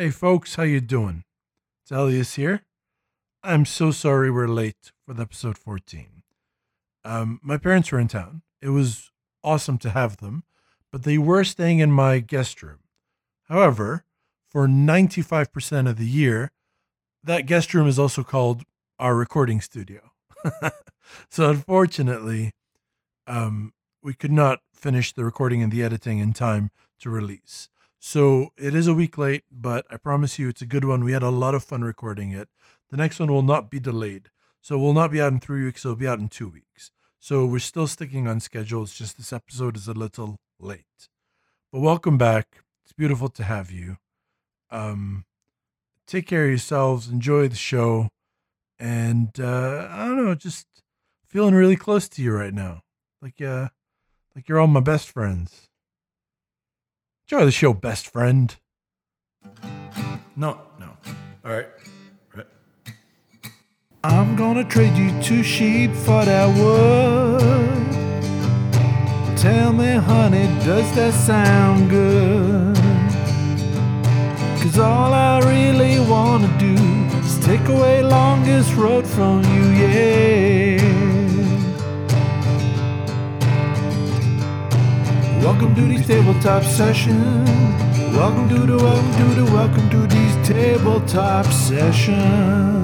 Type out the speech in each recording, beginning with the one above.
Hey folks, how you doing? It's Elias here. I'm so sorry we're late with episode 14. Um, my parents were in town. It was awesome to have them, but they were staying in my guest room. However, for 95% of the year, that guest room is also called our recording studio. so unfortunately, um, we could not finish the recording and the editing in time to release. So it is a week late, but I promise you it's a good one. We had a lot of fun recording it. The next one will not be delayed. So we'll not be out in three weeks, it'll be out in two weeks. So we're still sticking on schedule. It's just this episode is a little late. But welcome back. It's beautiful to have you. Um take care of yourselves, enjoy the show, and uh I don't know, just feeling really close to you right now. Like uh like you're all my best friends. Enjoy the show, best friend. No, no. All right. I'm gonna trade you two sheep for that wood. Tell me, honey, does that sound good? Cause all I really wanna do is take away longest road from you, yeah. Welcome to these tabletop sessions. Welcome to the welcome to the welcome to these tabletop sessions.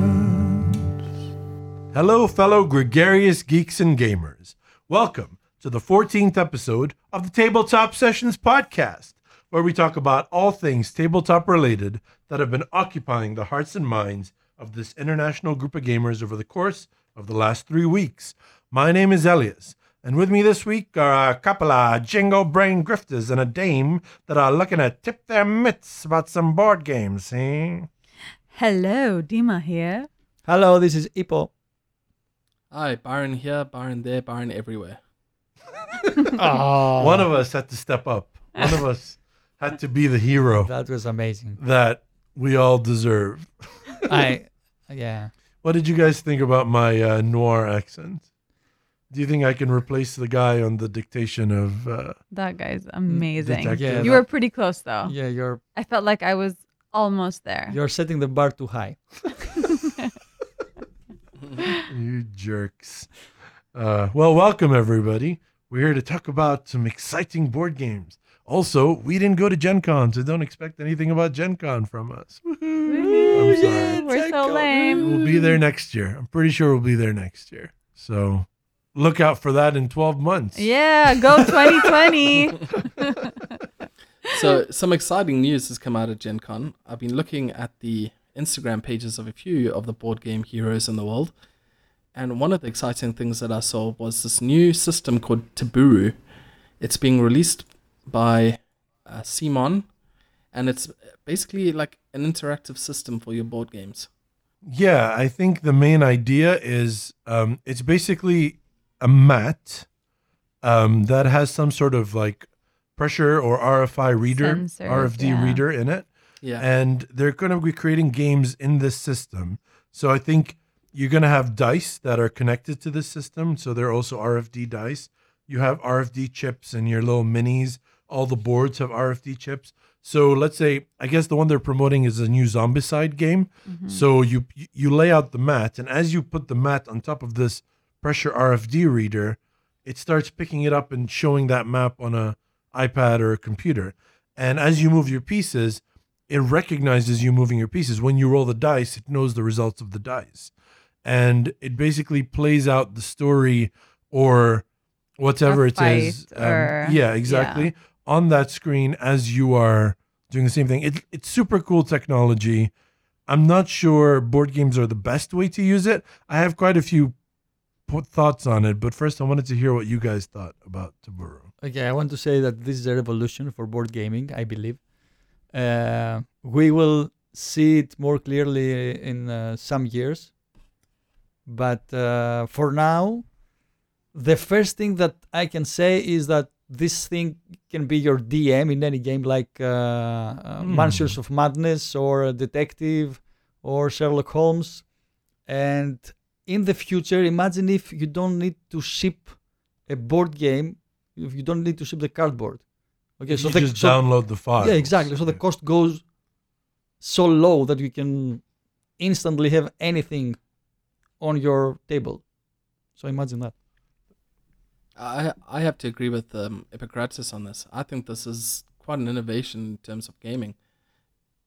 Hello, fellow gregarious geeks and gamers. Welcome to the 14th episode of the Tabletop Sessions podcast, where we talk about all things tabletop related that have been occupying the hearts and minds of this international group of gamers over the course of the last three weeks. My name is Elias, and with me this week are a couple of jingo brain grifters and a dame that are looking to tip their mitts about some board games, see? Hello, Dima here. Hello, this is Ipo. Hi, Baron here, Baron there, Baron everywhere. Oh, One of us had to step up. One of us had to be the hero that was amazing. that we all deserve. I, yeah. What did you guys think about my uh, noir accent? Do you think I can replace the guy on the dictation of? Uh, That guy's amazing. Detective. Yeah, you that- were pretty close though. Yeah, you're I felt like I was almost there. you're setting the bar too high. you jerks. Uh, well, welcome everybody. We're here to talk about some exciting board games. Also, we didn't go to Gen Con, so don't expect anything about Gen Con from us. Woohoo. I'm sorry. We're so lame. We'll be there next year. I'm pretty sure we'll be there next year. So look out for that in 12 months. Yeah, go 2020. So, some exciting news has come out of Gen Con. I've been looking at the Instagram pages of a few of the board game heroes in the world. And one of the exciting things that I saw was this new system called Teburu. It's being released by uh, Simon, and it's basically like an interactive system for your board games. Yeah, I think the main idea is um, it's basically a mat um, that has some sort of like pressure or RFID reader, Sensors, RFID yeah. reader in it. Yeah. and they're going to be creating games in this system. So I think you're going to have dice that are connected to this system. So they're also RFID dice. You have RFID chips in your little minis. All the boards have RFID chips. So let's say, I guess the one they're promoting is a new Zombicide game. So you you lay out the mat, and as you put the mat on top of this pressure RFID reader, it starts picking it up and showing that map on a iPad or a computer. And as you move your pieces, it recognizes you moving your pieces. When you roll the dice, it knows the results of the dice. And it basically plays out the story or whatever it is. Um, or- yeah, exactly. On that screen as you are doing the same thing. It, it's super cool technology. I'm not sure board games are the best way to use it. I have quite a few po- thoughts on it, but first I wanted to hear what you guys thought about Teburu. Okay, I want to say that this is a revolution for board gaming. I believe uh, we will see it more clearly in uh, some years, but uh, for now, the first thing that I can say is that this thing can be your DM in any game like uh, uh, Hmm. Mansions of Madness or Detective or Sherlock Holmes. And in the future, imagine if you don't need to ship a board game, if you don't need to ship the cardboard. Okay, so you the just so- download the file. yeah, exactly. So the cost goes so low that you can instantly have anything on your table. So imagine that. I I have to agree with um, Epicrates on this. I think this is quite an innovation in terms of gaming.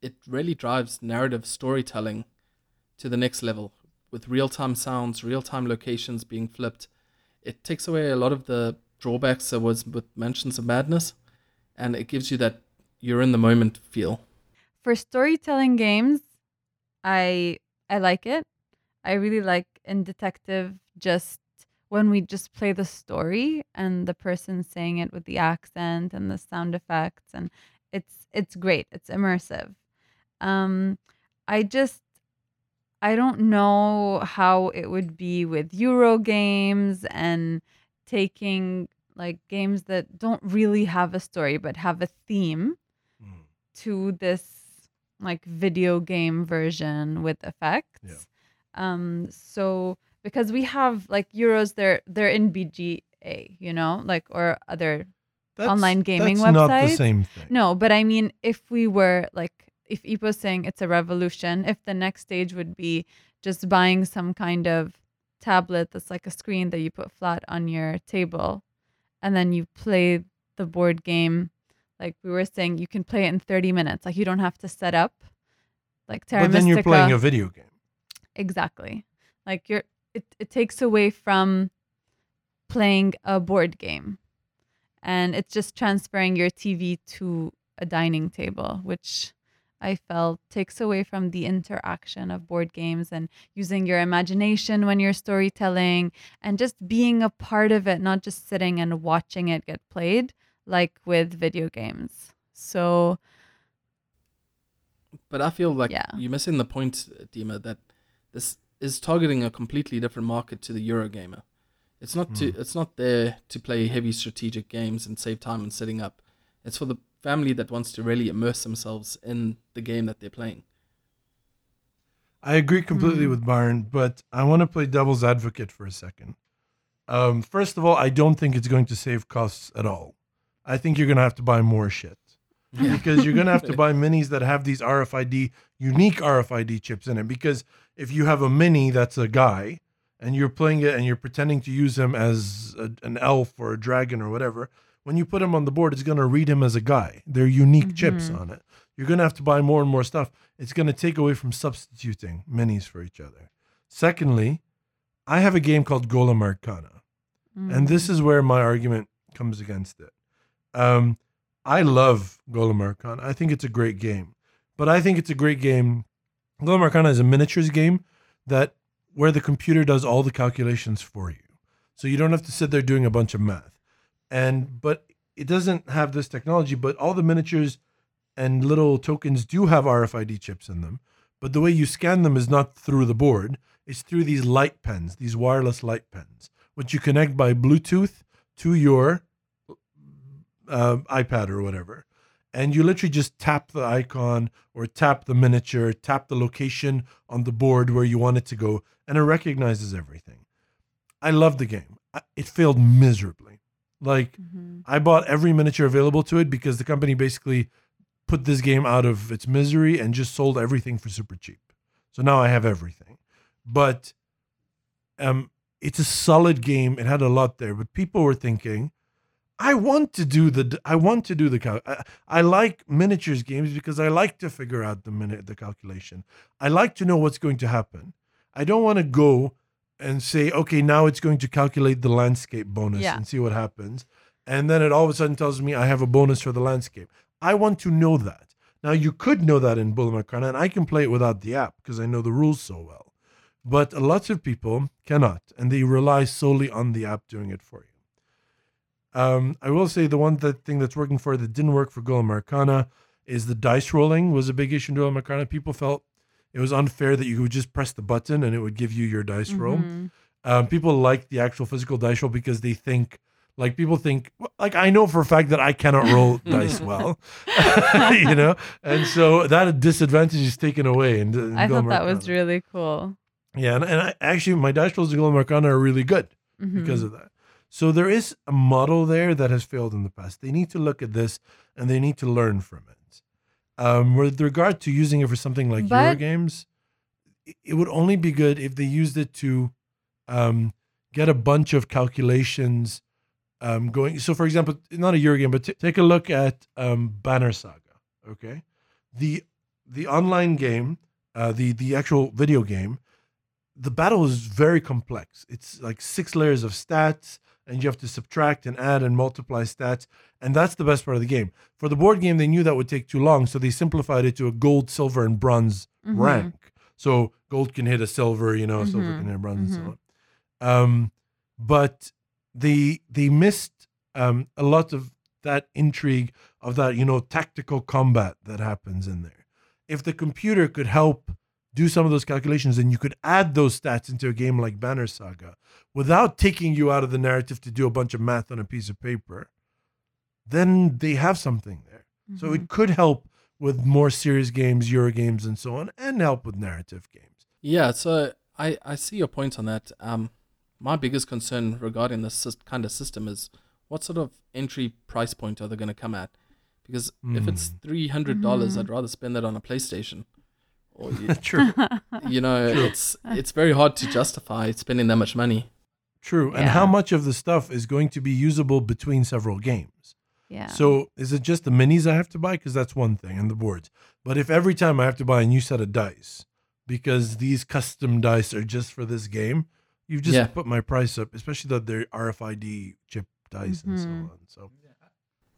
It really drives narrative storytelling to the next level with real time sounds, real time locations being flipped. It takes away a lot of the drawbacks there was with Mansions of Madness, and it gives you that you're in the moment feel. For storytelling games, I I like it. I really like in detective just when we just play the story and the person saying it with the accent and the sound effects and it's it's great. It's immersive. Um I just I don't know how it would be with Euro games and taking like games that don't really have a story but have a theme Mm. to this like video game version with effects. Um so because we have like Euros they're they're in BGA, you know, like or other That's- Online gaming websites? that's not the same thing. no, but I mean, if we were like, if Ipo's saying it's a revolution, if the next stage would be just buying some kind of tablet that's like a screen that you put flat on your table, and then you play the board game, like we were saying, you can play it in 30 minutes. Like you don't have to set up. Like Terra But then you're playing a video game. exactly. Like you're, it, it takes away from playing a board game and it's just transferring your TV to a dining table, which I felt takes away from the interaction of board games and using your imagination when you're storytelling and just being a part of it, not just sitting and watching it get played like with video games. So, But I feel like Yeah. you're missing the point, Dima, that this is targeting a completely different market to the Eurogamer. It's not to hmm. it's not there to play heavy strategic games and save time and setting up. It's for the family that wants to really immerse themselves in the game that they're playing. I agree completely Mm. with Byron, but I want to play devil's advocate for a second. Um, first of all, I don't think it's going to save costs at all. I think you're going to have to buy more shit because you're going to have to buy minis that have these RFID, unique RFID chips in it. Because if you have a mini that's a guy and you're playing it and you're pretending to use him as a, an elf or a dragon or whatever, when you put him on the board, it's going to read him as a guy. They're unique chips Mhm. on it. You're going to have to buy more and more stuff. It's going to take away from substituting minis for each other. Secondly, I have a game called Golem Arcana. And this is where my argument comes against it. Um, I love Golem Arcana. I think it's a great game. But I think it's a great game. Golem Arcana is a miniatures game that where the computer does all the calculations for you. So you don't have to sit there doing a bunch of math. And but it doesn't have this technology, but all the miniatures and little tokens do have RFID chips in them. But the way you scan them is not through the board, it's through these light pens, these wireless light pens which you connect by Bluetooth to your uh, iPad or whatever. And you literally just tap the icon or tap the miniature, tap the location on the board where you want it to go, and it recognizes everything. I love the game. It failed miserably. Like, Mhm. I bought every miniature available to it because the company basically put this game out of its misery and just sold everything for super cheap. So now I have everything. But um it's a solid game. It had a lot there, but people were thinking, I want to do the I want to do the cal- I, I like miniatures games because I like to figure out the minute the calculation. I like to know what's going to happen. I don't want to go and say, okay, now it's going to calculate the landscape bonus Yeah. and see what happens. And then it all of a sudden tells me I have a bonus for the landscape. I want to know that. Now you could know that in Bullet and I can play it without the app because I know the rules so well. But lots of people cannot, and they rely solely on the app doing it for you. Um, I will say the one that thing that's working for it that didn't work for Golem Arcana is the dice rolling was a big issue in Golem Arcana. People felt it was unfair that you would just press the button and it would give you your dice roll. Mhm. Um, people like the actual physical dice roll because they think, like, people think, like, I know for a fact that I cannot roll dice well, you know, and so that disadvantage is taken away. And I thought that was really cool. yeah, and, and I, actually, my dice rolls in Arcana are really good because Mhm. of that. So there is a model there that has failed in the past. They need to look at this and they need to learn from it. Um, with regard to using it for something like Euro games, it would only be good if they used it to um, get a bunch of calculations um, going. So, for example, not a Euro game, but t- take a look at um, Banner Saga. Okay, the the online game, uh, the the actual video game, the battle is very complex. It's like six layers of stats, and you have to subtract and add and multiply stats, and that's the best part of the game. For the board game, they knew that would take too long, so they simplified it to a gold, silver, and bronze Mhm. rank. So gold can hit a silver, you know, silver Mhm. can hit a bronze, and so Mhm. on. Um, but they they missed um, a lot of that intrigue of that you know tactical combat that happens in there. If the computer could help do some of those calculations, and you could add those stats into a game like Banner Saga without taking you out of the narrative to do a bunch of math on a piece of paper, then they have something there. So Mhm. it could help with more serious games, Euro games, and so on, and help with narrative games. Yeah, so I, I see your point on that. Um, my biggest concern regarding this kind of system is what sort of entry price point are they going to come at? Because if it's Mm. three hundred dollars, Mhm. I'd rather spend that on a PlayStation. Or you, True, you know, True. it's it's very hard to justify spending that much money. true. And how much of the stuff is going to be usable between several games? yeah. So is it just the minis I have to buy? Because that's one thing, and the boards. But if every time I have to buy a new set of dice because these custom dice are just for this game, you've just Yeah. put my price up, especially that they're RFID chip dice and so Mhm. on. So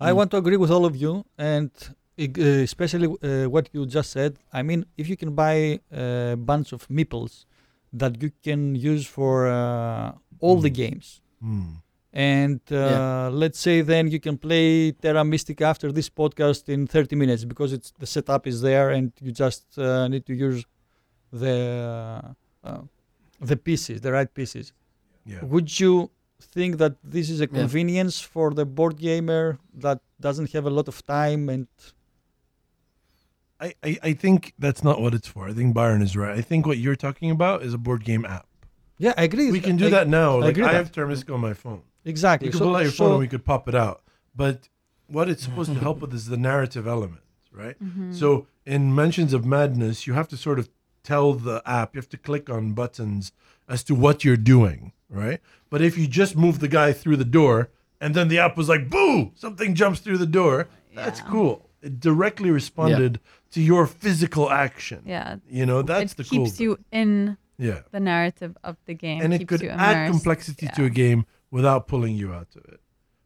I Mm. want to agree with all of you, and especially uh, what you just said. I mean, if you can buy a bunch of meeples that you can use for uh, all the Mm. games, hmm. and uh, Yeah. let's say then you can play Terra Mystica after this podcast in 30 minutes because it's the setup is there, and you just uh, need to use the uh, the pieces, the right pieces. yeah. Would you think that this is a Yeah. convenience for the board gamer that doesn't have a lot of time and I, I, I think that's not what it's for. I think Byron is right. I think what you're talking about is a board game app. yeah, I agree. We can do I- that now. I Like agree I have Terra Mystica on my phone. exactly. You can So- pull out your so- phone and we could pop it out. But what it's supposed to help with is the narrative element, right? Mhm. So in Mansions of Madness, you have to sort of tell the app, you have to click on buttons as to what you're doing, right? But if you just move the guy through the door and then the app was like, boo, something jumps through the door, that's cool. It directly responded to your physical action. yeah. You know, that's it the cool It keeps thing. you in Yeah. the narrative of the game. and it keeps could you add immersed. complexity to a game without pulling you out of it.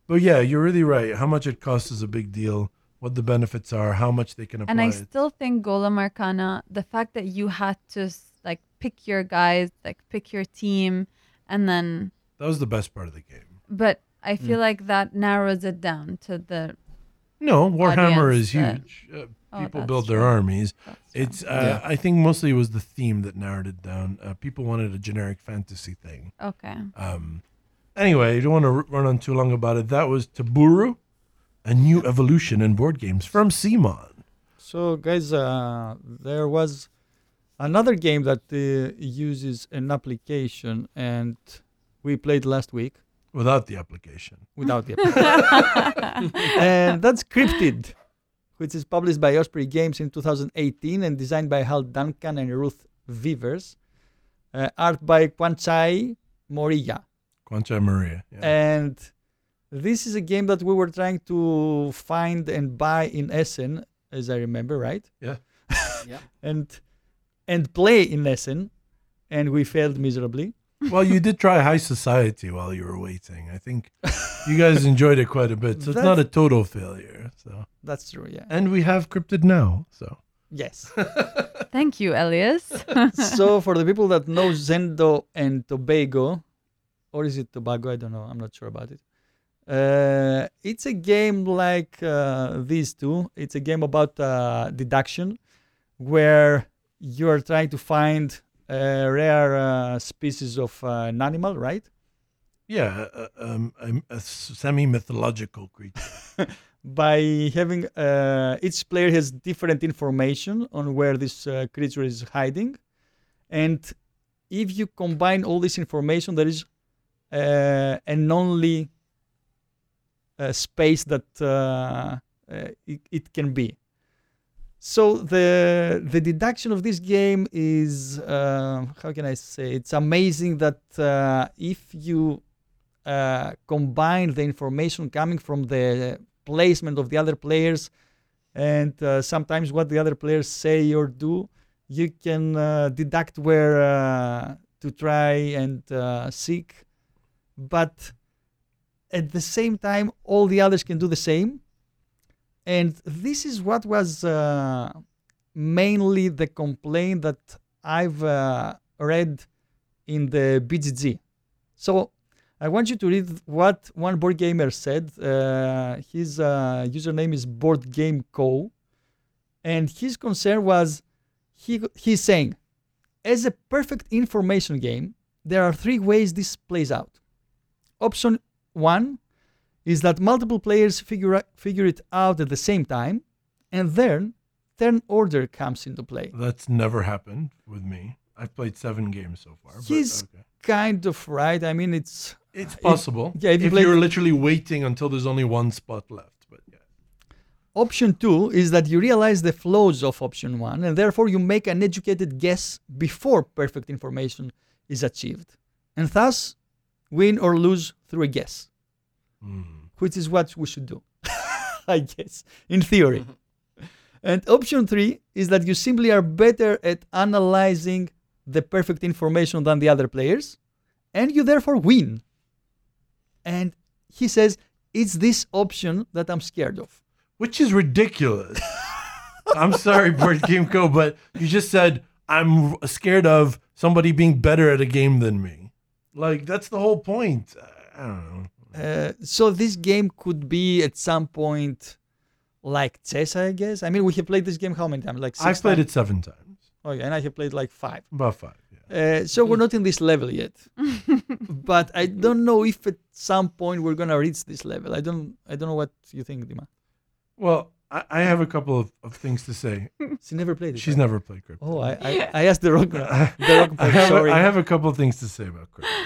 But yeah, you're really right. How much it costs is a big deal. What the benefits are, how much they can apply. And I it. still think Golem Arcana, the fact that you had to like pick your guys, like pick your team, and then, that was the best part of the game. but I Mm. feel like that narrows it down to the. No, Warhammer Audience is that- huge. Uh, Oh, people that's build their true. armies. that's. It's. Uh, Yeah. I think mostly it was the theme that narrowed it down. Uh, people wanted a generic fantasy thing. okay. Um, anyway, I don't want to r- run on too long about it. That was Teburu, a new evolution in board games from Simon. So, guys, uh, there was another game that uh, uses an application, and we played last week Without the application. without the application. and that's Cryptid, which is published by Osprey Games in 2018 and designed by Hal Duncan and Ruth Veevers. Uh, art by Kwanchai Moriya. Concha Maria. Yeah. And this is a game that we were trying to find and buy in Essen, as I remember, right? Yeah. Yeah. And and play in Essen, and we failed miserably. Well, you did try High Society while you were waiting. I think you guys enjoyed it quite a bit. So it's not a total failure. So That's true, yeah. and we have Cryptid now. So yes. Thank you, Elias. so for the people that know Zendo and Tobago, or is it Tobago? I don't know. I'm not sure about it. Uh, it's a game like uh, these two. It's a game about uh, deduction, where you are trying to find a rare uh, species of uh, an animal, right? yeah, uh, um, a, a semi mythological creature. By having uh, each player has different information on where this uh, creature is hiding, and if you combine all this information, there is uh, an only uh, space that uh, uh, it, it can be. So the the deduction of this game is uh, how can I say? It's amazing that uh, if you uh, combine the information coming from the placement of the other players and uh, sometimes what the other players say or do, you can uh, deduct where uh, to try and seek. But at the same time, all the others can do the same. And this is what was uh, mainly the complaint that I've uh, read in the BGG. So I want you to read what one board gamer said. Uh, his uh, username is Board Game Co. And his concern was he, he's saying, as a perfect information game, there are three ways this plays out. Option one is that multiple players figure, figure it out at the same time, and then turn order comes into play. That's never happened with me. I've played seven games so far. But He's okay. kind of right. I mean, it's It's possible. yeah, if you you're literally waiting until there's only one spot left. But yeah. Option two is that you realize the flaws of option one, and therefore you make an educated guess before perfect information is achieved, and thus win or lose through a guess, Mm. which is what we should do, I guess, in theory. and option three is that you simply are better at analyzing the perfect information than the other players, and you therefore win. And he says, it's this option that I'm scared of. Which is ridiculous. I'm sorry, Board Game Co., but you just said I'm scared of somebody being better at a game than me. Like that's the whole point. I don't know. Uh, so this game could be at some point like chess, I guess. I mean, we have played this game how many times? Like 6 I've played times? it seven times, Okay, and I have played like five. about five. Yeah. Uh, so we're not in this level yet. but I don't know if at some point we're gonna reach this level. I don't. I don't know what you think, Dima. Well, I, I have a couple of, of things to say. She never played it. She's right? never played Cryptid. Oh, I, I, I asked the wrong. the wrong I have, sorry. I have a couple of things to say about Cryptid.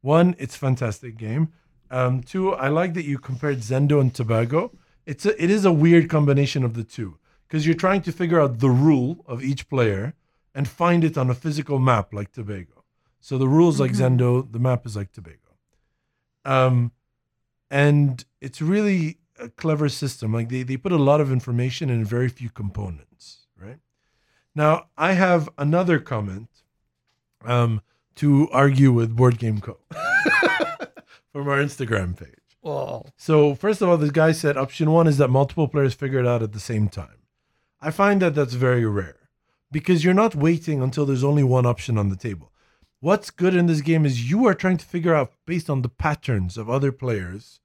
One, it's a fantastic game. Um, two, I like that you compared Zendo and Tobago. It's a, it is a weird combination of the two because you're trying to figure out the rule of each player and find it on a physical map like Tobago. So the rules like Zendo, the map is like Tobago. Um, and it's really a clever system. Like they, they put a lot of information in very few components, right? Now, I have another comment um, to argue with Board Game Co. from our Instagram page. oh, So, first of all, this guy said option one is that multiple players figure it out at the same time. I find that that's very rare because you're not waiting until there's only one option on the table. What's good in this game is you are trying to figure out, based on the patterns of other players,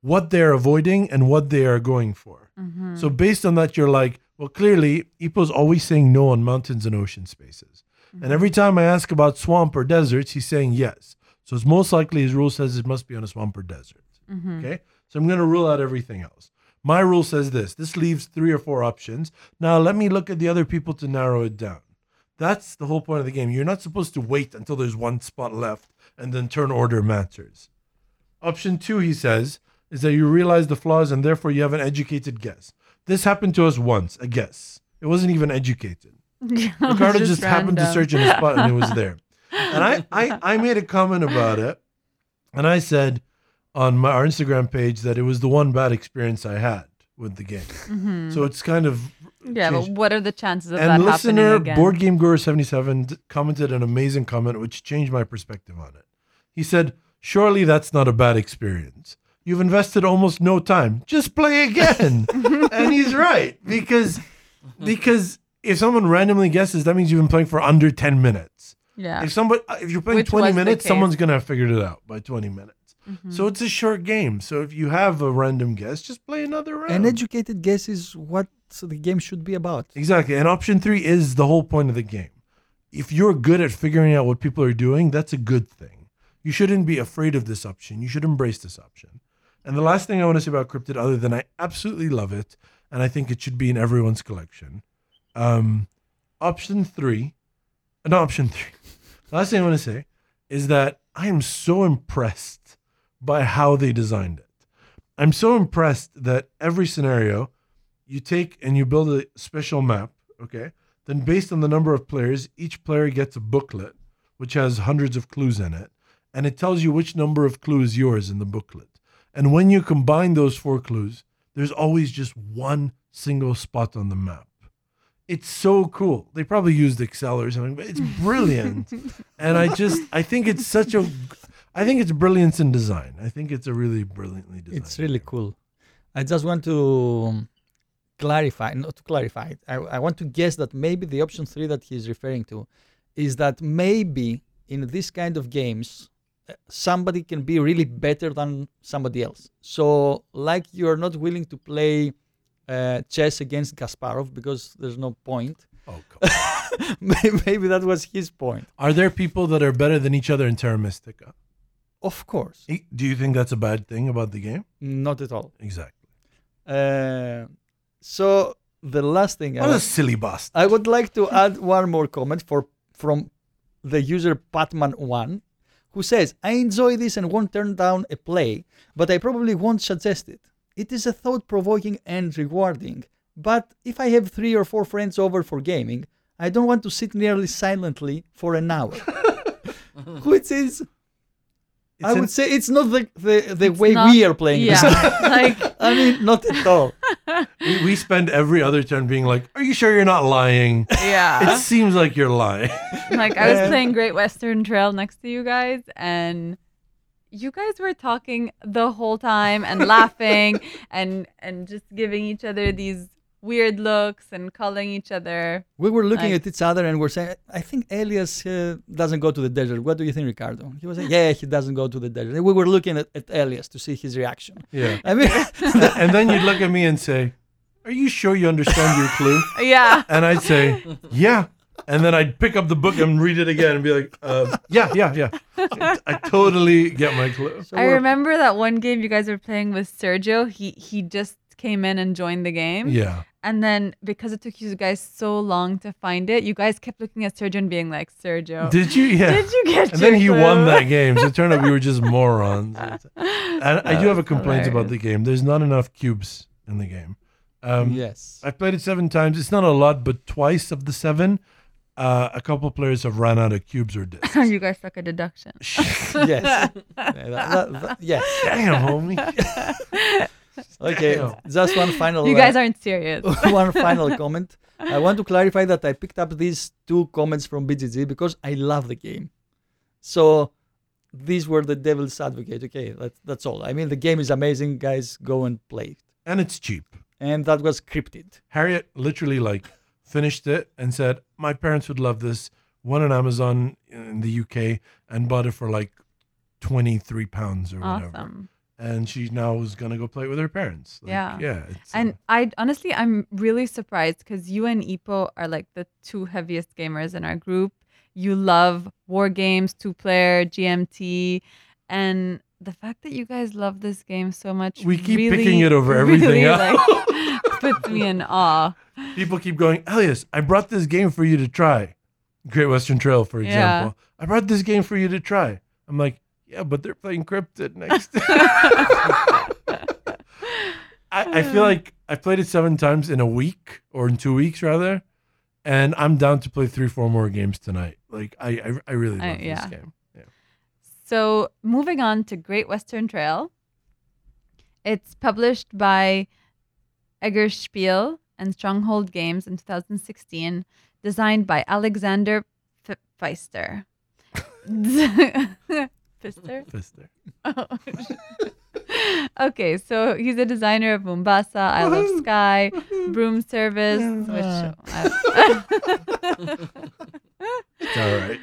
what they're avoiding and what they are going for. Mm-hmm. So, based on that, you're like, well, clearly, Ipo's always saying no on mountains and ocean spaces. And mm-hmm. every time I ask about swamp or deserts, he's saying yes. So it's most likely his rule says it must be on a swamp or desert. Okay. So I'm going to rule out everything else. My rule says this this leaves three or four options. Now let me look at the other people to narrow it down. That's the whole point of the game. You're not supposed to wait until there's one spot left and then turn order matters. Option two, he says, is that you realize the flaws and therefore you have an educated guess. This happened to us once, a guess. It wasn't even educated. Ricardo just, happened to search in a spot and it was there. And I, I, I made a comment about it. And I said on my, our Instagram page that it was the one bad experience I had with the game. Mm-hmm. So it's kind of. Yeah, but what are the chances of and that listener, happening again? Board Game Guru 77 commented an amazing comment which changed my perspective on it. He said, Surely that's not a bad experience. You've invested almost no time. Just play again. and he's right because because if someone randomly guesses, that means you've been playing for under 10 minutes. Yeah. If somebody if you're playing Which 20 was the minutes, case. someone's going to have figured it out by 20 minutes. Mm-hmm. So it's a short game. So if you have a random guess, just play another round. an educated guess is what the game should be about. Exactly. And option three is the whole point of the game. If you're good at figuring out what people are doing, that's a good thing. You shouldn't be afraid of this option. You should embrace this option. And the last thing I want to say about Cryptid, other than I absolutely love it, and I think it should be in everyone's collection. Um, option three, uh, not option three. Last thing I want to say is that I am so impressed by how they designed it. I'm so impressed that every scenario you take and you build a special map. Okay. Then, based on the number of players, each player gets a booklet which has hundreds of clues in it, and it tells you which number of clues yours in the booklet. And when you combine those four clues, there's always just one single spot on the map. It's so cool. They probably used Excel or something, but it's brilliant. and I just, I think it's such a, I think it's brilliance in design. I think it's a really brilliantly designed. It's really cool. I just want to um, clarify, not to clarify. I, I want to guess that maybe the option three that he's referring to is that maybe in this kind of games, uh, somebody can be really better than somebody else. So, like you're not willing to play uh, chess against Kasparov because there's no point. Oh, come on. May- maybe that was his point. Are there people that are better than each other in Terra Mystica? Of course, Do you think that's a bad thing about the game? not at all. Exactly. Uh, so the last thing I What a want- silly bastard. I would like to add one more comment for from the user Patman1 who says, I enjoy this and won't turn down a play, but I probably won't suggest it. It is a thought provoking and rewarding, but if I have three or four friends over for gaming, I don't want to sit nearly silently for an hour. Which is, I would an- say, it's not the, the, the way not- we are playing Yeah. this. like I mean, not at all. we, we spend every other turn being like, "Are you sure you're not lying?" yeah. It seems like you're lying. like I was Yeah. playing Great Western Trail next to you guys and you guys were talking the whole time and laughing and and just giving each other these weird looks and calling each other. We were looking Like- at each other and we're saying, I think Elias uh, doesn't go to the desert. What do you think, Ricardo? He was saying, Yeah, he doesn't go to the desert. And we were looking at, at Elias to see his reaction. yeah. I mean, And then you'd look at me and say, "Are you sure you understand your clue?" Yeah. And I'd say, "Yeah." And then I'd pick up the book and read it again and be like, uh, "Yeah, yeah, yeah." I totally get my clue. so I remember that one game you guys were playing with Sergio. He he just came in and joined the game. Yeah. And then because it took you guys so long to find it, you guys kept looking at Sergio and being like, Sergio, Did you? Yeah. did you get And your then he clue?" won that game. So it turned out we were just morons. And I do have a complaint about the game. There's not enough cubes in the game. Um, yes. I've played it seven times. It's not a lot, but twice of the seven, uh, a couple players have run out of cubes or discs. you guys suck at deduction. yes. Yeah, that- that- that- yes. Damn, homie. Okay. Damn. Just one final. You uh, guys aren't serious. one final comment. I want to clarify that I picked up these two comments from BGG because I love the game. So these were the devil's advocate. Okay, that's that's all. I mean, the game is amazing, guys. Go and play. it. And it's cheap. And that was scripted. Harriet literally like finished it and said, "My parents would love this." Went on Amazon in the UK and bought it for like twenty three pounds or whatever. And she now is gonna go play it with her parents. Like, Yeah. yeah. It's, uh, And I honestly, I'm really surprised because you and Ipo are like the two heaviest gamers in our group. You love war games, two player, GMT, and the fact that you guys love this game so much. We keep really, picking it over everything really, else. like, puts me in awe. People keep going, Elias, I brought this game for you to try. Great Western Trail, for Yeah. example. I brought this game for you to try. I'm like, yeah, but they're playing Cryptid next. I, I feel like I played it seven times in a week or in two weeks rather, and I'm down to play three, four more games tonight. Like I, I, I really I- love yeah. this game. Yeah. So moving on to Great Western Trail. It's published by Eggertspiele and Stronghold Games in 2016, designed by Alexander F- Feister. Pfister? Fister. Oh. okay, so he's a designer of Mombasa, I Love Sky, Broom Service, which uh, It's all right.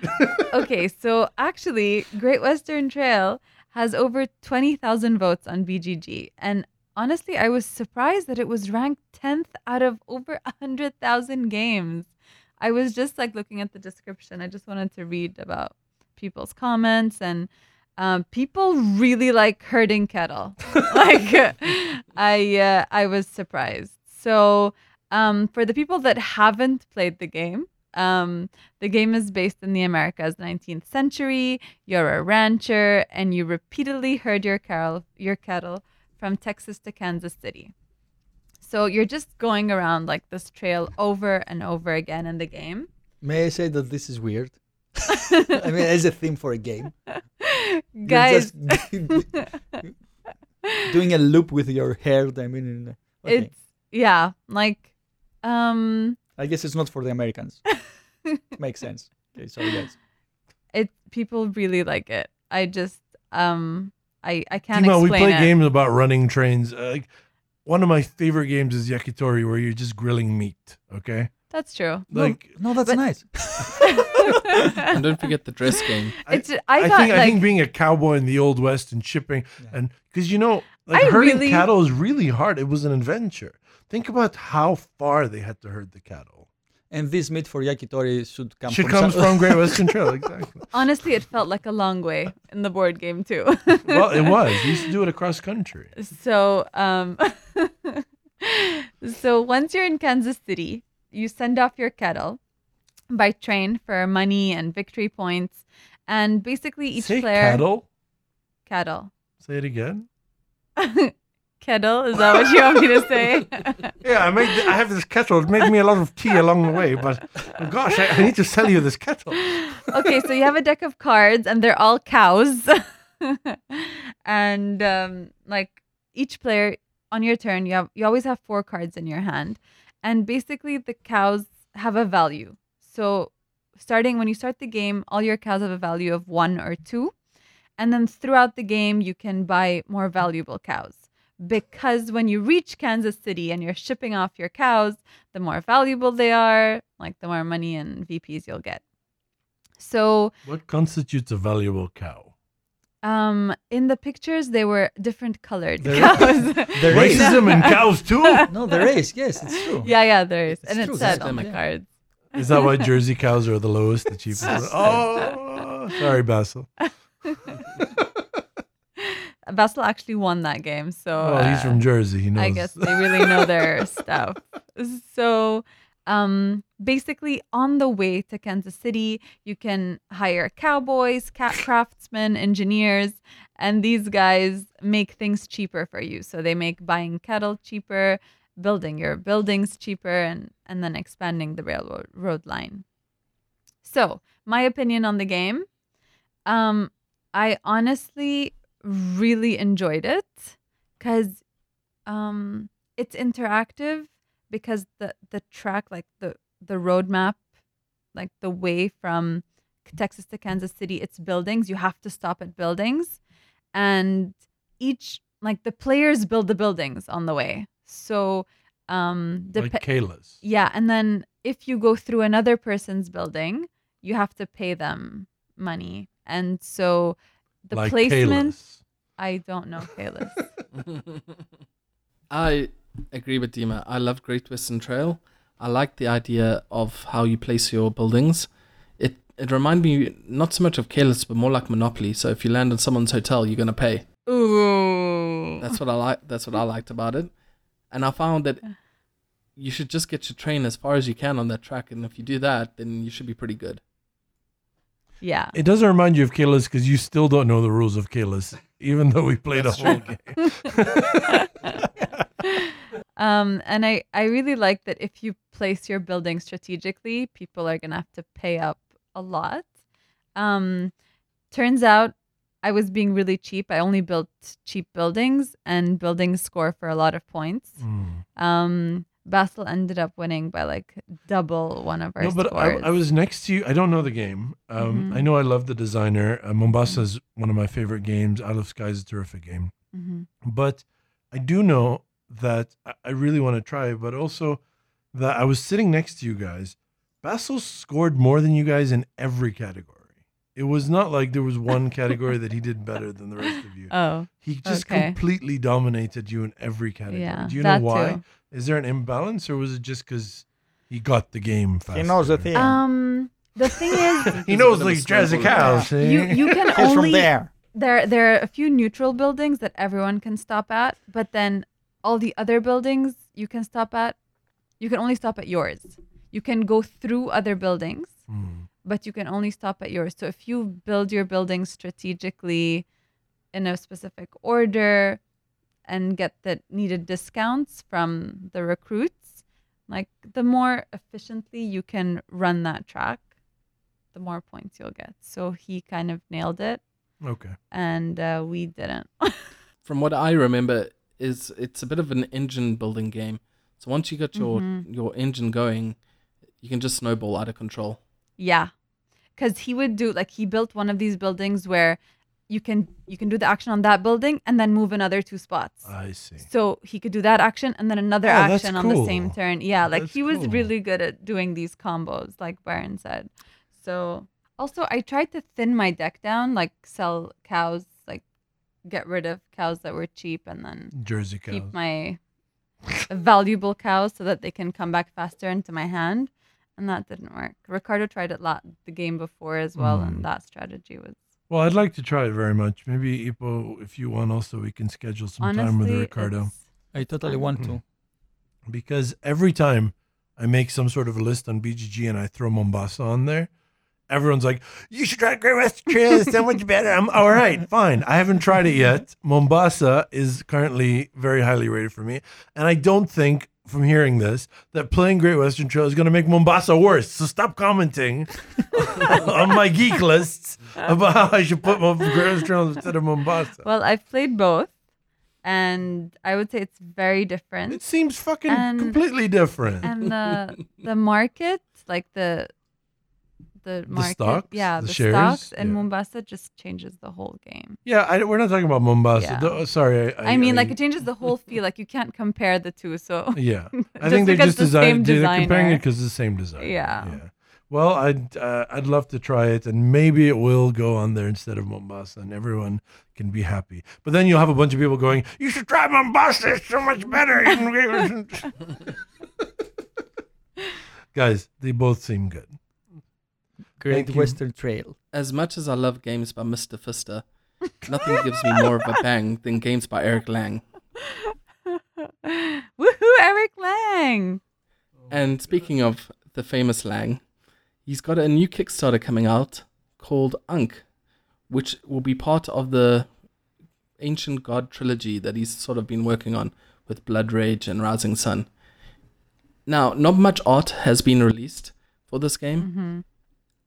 okay, so actually, Great Western Trail has over 20,000 votes on BGG. And honestly, I was surprised that it was ranked 10th out of over 100,000 games. I was just like looking at the description. I just wanted to read about people's comments and um, people really like herding cattle. like I uh, I was surprised. So um, for the people that haven't played the game, um, the game is based in the Americas, 19th century. You're a rancher, and you repeatedly herd your cattle, your cattle from Texas to Kansas City. So you're just going around like this trail over and over again in the game. May I say that this is weird? I mean, as a theme for a game, Guys, doing a loop with your hair. I mean, okay. it's yeah, like um I guess it's not for the Americans. Makes sense. Okay, sorry guys. it people really like it. I just um I I can't Timo, we play it. games about running trains. Uh, like one of my favorite games is Yakitori, where you're just grilling meat. Okay, That's true. like no, that's but- nice. And don't forget the dress game. I- It's I, I, thought think like I think being a cowboy in the old west and shipping Yeah. and because you know like I herding really- cattle is really hard. It was an adventure. Think about how far they had to herd the cattle. And this meat for yakitori should come Should from comes from Great Western Trail, exactly. honestly it felt like a long way in the board game too. Well, it was. You used to do it across country. So, um, so once you're in Kansas City, you send off your kettle by train for money and victory points, and basically each Say player cattle. Cattle. Say it again. kettle is that what you want me to say? Yeah, I made. I have this kettle. It made me a lot of tea along the way, but gosh, I, I need to sell you this kettle. okay, so you have a deck of cards, and they're all cows, and um, like each player on your turn, you have you always have four cards in your hand, and basically the cows have a value. So starting when you start the game, all your cows have a value of one or two, and then throughout the game, you can buy more valuable cows. Because when you reach Kansas City and you're shipping off your cows, the more valuable they are, like the more money and VPs you'll get. So, What constitutes a valuable cow? um, in the pictures, they were different colored There- cows. There is. Racism in cows too. No, there is. Yes, it's true. yeah, yeah, there is, It's and it true, said on the systemic. cards. Is that why Jersey cows are the lowest, the cheapest? Oh, sorry, Basil. Basil actually won that game, so Oh, he's uh, from Jersey. He knows. I guess they really know their stuff. So, um, basically, on the way to Kansas City, you can hire cowboys, cat craftsmen, engineers, and these guys make things cheaper for you. So they make buying cattle cheaper, building your buildings cheaper, and and then expanding the railroad road line. So, my opinion on the game, um, I honestly really enjoyed it because um it's interactive because the the track like the the roadmap like the way from Texas to Kansas City it's buildings. You have to stop at buildings. And each like the players build the buildings on the way. So um like Caylus. yeah and then if you go through another person's building you have to pay them money. And so the like placement Caylus. I don't know Caylus. I agree with Dima. I love Great Western Trail. I like the idea of how you place your buildings. It it reminded me not so much of Caylus, but more like Monopoly. So if you land in someone's hotel, you're gonna pay. Ooh. That's what I like. That's what I liked about it. And I found that you should just get your train as far as you can on that track, and if you do that, then you should be pretty good. Yeah. It doesn't remind you of Caylus because you still don't know the rules of Caylus, even though we played That's a whole game. Um, and I, I really like that if you place your building strategically, people are gonna have to pay up a lot. Um, turns out I was being really cheap. I only built cheap buildings, and buildings score for a lot of points. Mm. Um, Basel ended up winning by like double one of our No, but I. I was next to you. I don't know the game. Um, Mhm. I know I love the designer. Uh, Mombasa is one of my favorite games. Out of Sky is a terrific game. Mhm. But I do know that I- really want to try, but also that I was sitting next to you guys. Basel scored more than you guys in every category. It was not like there was one category that he did better than the rest of you. Oh, He just okay. completely dominated you in every category. yeah. do you know why? too. Is there an imbalance, or was it just because he got the game faster? He knows the thing. Um, the thing is, He knows He's a bit of a like Jersey snowball. cows. eh? you you can He's from only there. there there are a few neutral buildings that everyone can stop at, but then all the other buildings you can stop at, you can only stop at yours. You can go through other buildings, Hmm. but you can only stop at yours. So if you build your buildings strategically in a specific order and get the needed discounts from the recruits, like the more efficiently you can run that track, the more points you'll get. So he kind of nailed it, Okay. and uh, we didn't. From what I remember, is it's a bit of an engine building game. So once you get your Mhm. your engine going, you can just snowball out of control. Yeah, because he would do like he built one of these buildings where you can you can do the action on that building and then move another two spots. I see. so he could do that action and then another Oh, action on the same turn. Yeah, like That's he was cool. really good at doing these combos, like Byron said. So also I tried to thin my deck down, like sell cows, like get rid of cows that were cheap and then Jersey cows. keep my valuable cows so that they can come back faster into my hand. And that didn't work. Ricardo tried it lot the game before as well, Mm. and that strategy was Well, I'd like to try it very much. Maybe Ipo, if you want, also we can schedule some time with honestly Ricardo. it's- I totally want to. because every time I make some sort of a list on BGG and I throw Mombasa on there, everyone's like, "You should try Great Western Trail. It's so much better." I'm all right, fine. I haven't tried it yet. Mombasa is currently very highly rated for me, and I don't think. From hearing this, that playing Great Western Trail is going to make Mombasa worse. So stop commenting on my geek lists about how I should put Great Western Trail instead of Mombasa. Well, I've played both, and I would say it's very different. It seems fucking And- completely different. and the the market, like the the market, stocks? yeah, The the, shares? stocks in Yeah. Mombasa just changes the whole game. Yeah, I, we're not talking about Mombasa. Yeah. Though- sorry, I, I, mean, like it changes the whole feel. Like you can't compare the two. So yeah, I think they just the designed. They're comparing it because it's the same design. Yeah. yeah. Well, I'd uh, I'd love to try it, and maybe it will go on there instead of Mombasa, and everyone can be happy. But then you'll have a bunch of people going, "You should try Mombasa. It's so much better." Guys, they both seem good. Great Thank you. Western Trail. As much as I love games by Mr. Pfister, nothing gives me more of a bang than games by Eric Lang. woohoo, Eric Lang! And speaking of the famous Lang, he's got a new Kickstarter coming out called Ankh, which will be part of the Ancient God trilogy that he's sort of been working on with Blood Rage and Rising Sun. Now, not much art has been released for this game, hmm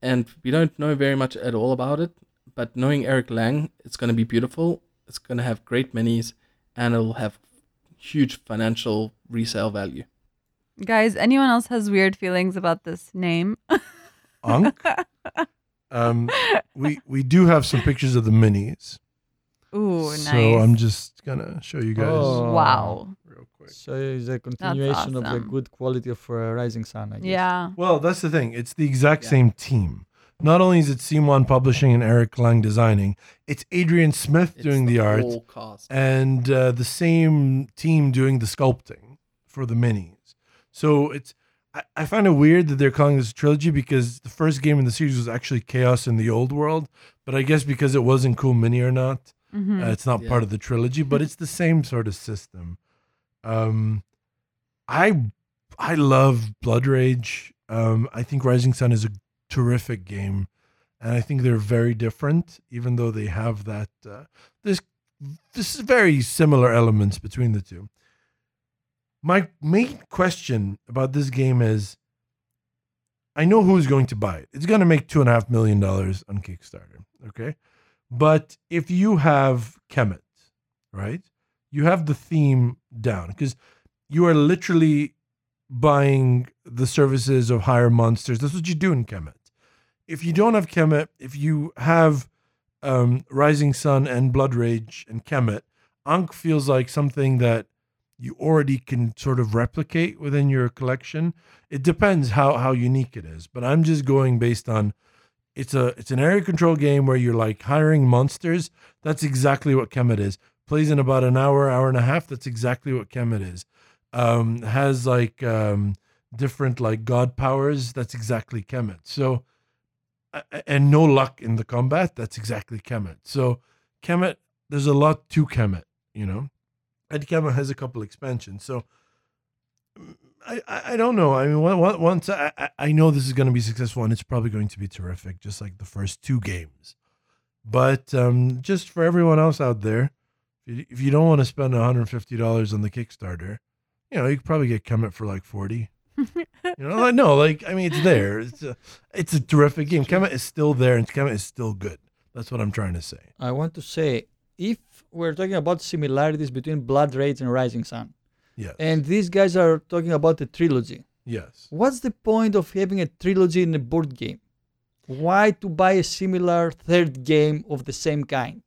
and we don't know very much at all about it. But knowing Eric Lang, it's going to be beautiful. It's going to have great minis, and it'll have huge financial resale value. Guys, anyone else has weird feelings about this name? Ankh. Um, we we do have some pictures of the minis. Ooh, nice. So I'm just gonna show you guys Oh. wow. Real. So it's a continuation of the good quality of uh, Rising Sun, I guess. Yeah. Well, that's the thing. It's the exact Yeah. same team. Not only is it CMON Publishing and Eric Lang designing, it's Adrian Smith It's doing the, art whole cast. and uh, the same team doing the sculpting for the minis. So it's I, I find it weird that they're calling this a trilogy because the first game in the series was actually Chaos in the Old World, but I guess because it wasn't Cool Mini or not, hmm uh, it's not Yeah. part of the trilogy, but it's the same sort of system. Um, I I love Blood Rage. Um, I think Rising Sun is a terrific game, and I think they're very different, even though they have that. Uh, there's this is very similar elements between the two. My main question about this game is I know who's going to buy it. It's going to make two and a half million dollars on Kickstarter. Okay. But if you have Kemet, right, you have the theme down because you are literally buying the services of higher monsters. That's what you do in Kemet. If you don't have Kemet, if you have um, Rising Sun and Blood Rage and Kemet, Ankh feels like something that you already can sort of replicate within your collection. It depends how how unique it is, but I'm just going based on it's a it's an area control game where you're like hiring monsters. That's exactly what Kemet is. Plays in about an hour, hour and a half. That's exactly what Kemet is. Um, has like um, different like god powers. That's exactly Kemet. So and no luck in the combat. That's exactly Kemet. So Kemet, there's a lot to Kemet, you know. And Kemet has a couple expansions. So I, I, don't know. I mean, once I, I- I know this is going to be successful and it's probably going to be terrific, just like the first two games. But um, just for everyone else out there, if you don't want to spend $150 on the Kickstarter, you know, you could probably get Kemet for like 40. you know, like, no, like I mean, it's there. It's a, it's a terrific game. Kemet is still there, and Kemet is still good. That's what I'm trying to say. I want to say if we're talking about similarities between Blood Rage and Rising Sun, Yes. and these guys are talking about a trilogy, yes. what's the point of having a trilogy in a board game? Why to buy a similar third game of the same kind?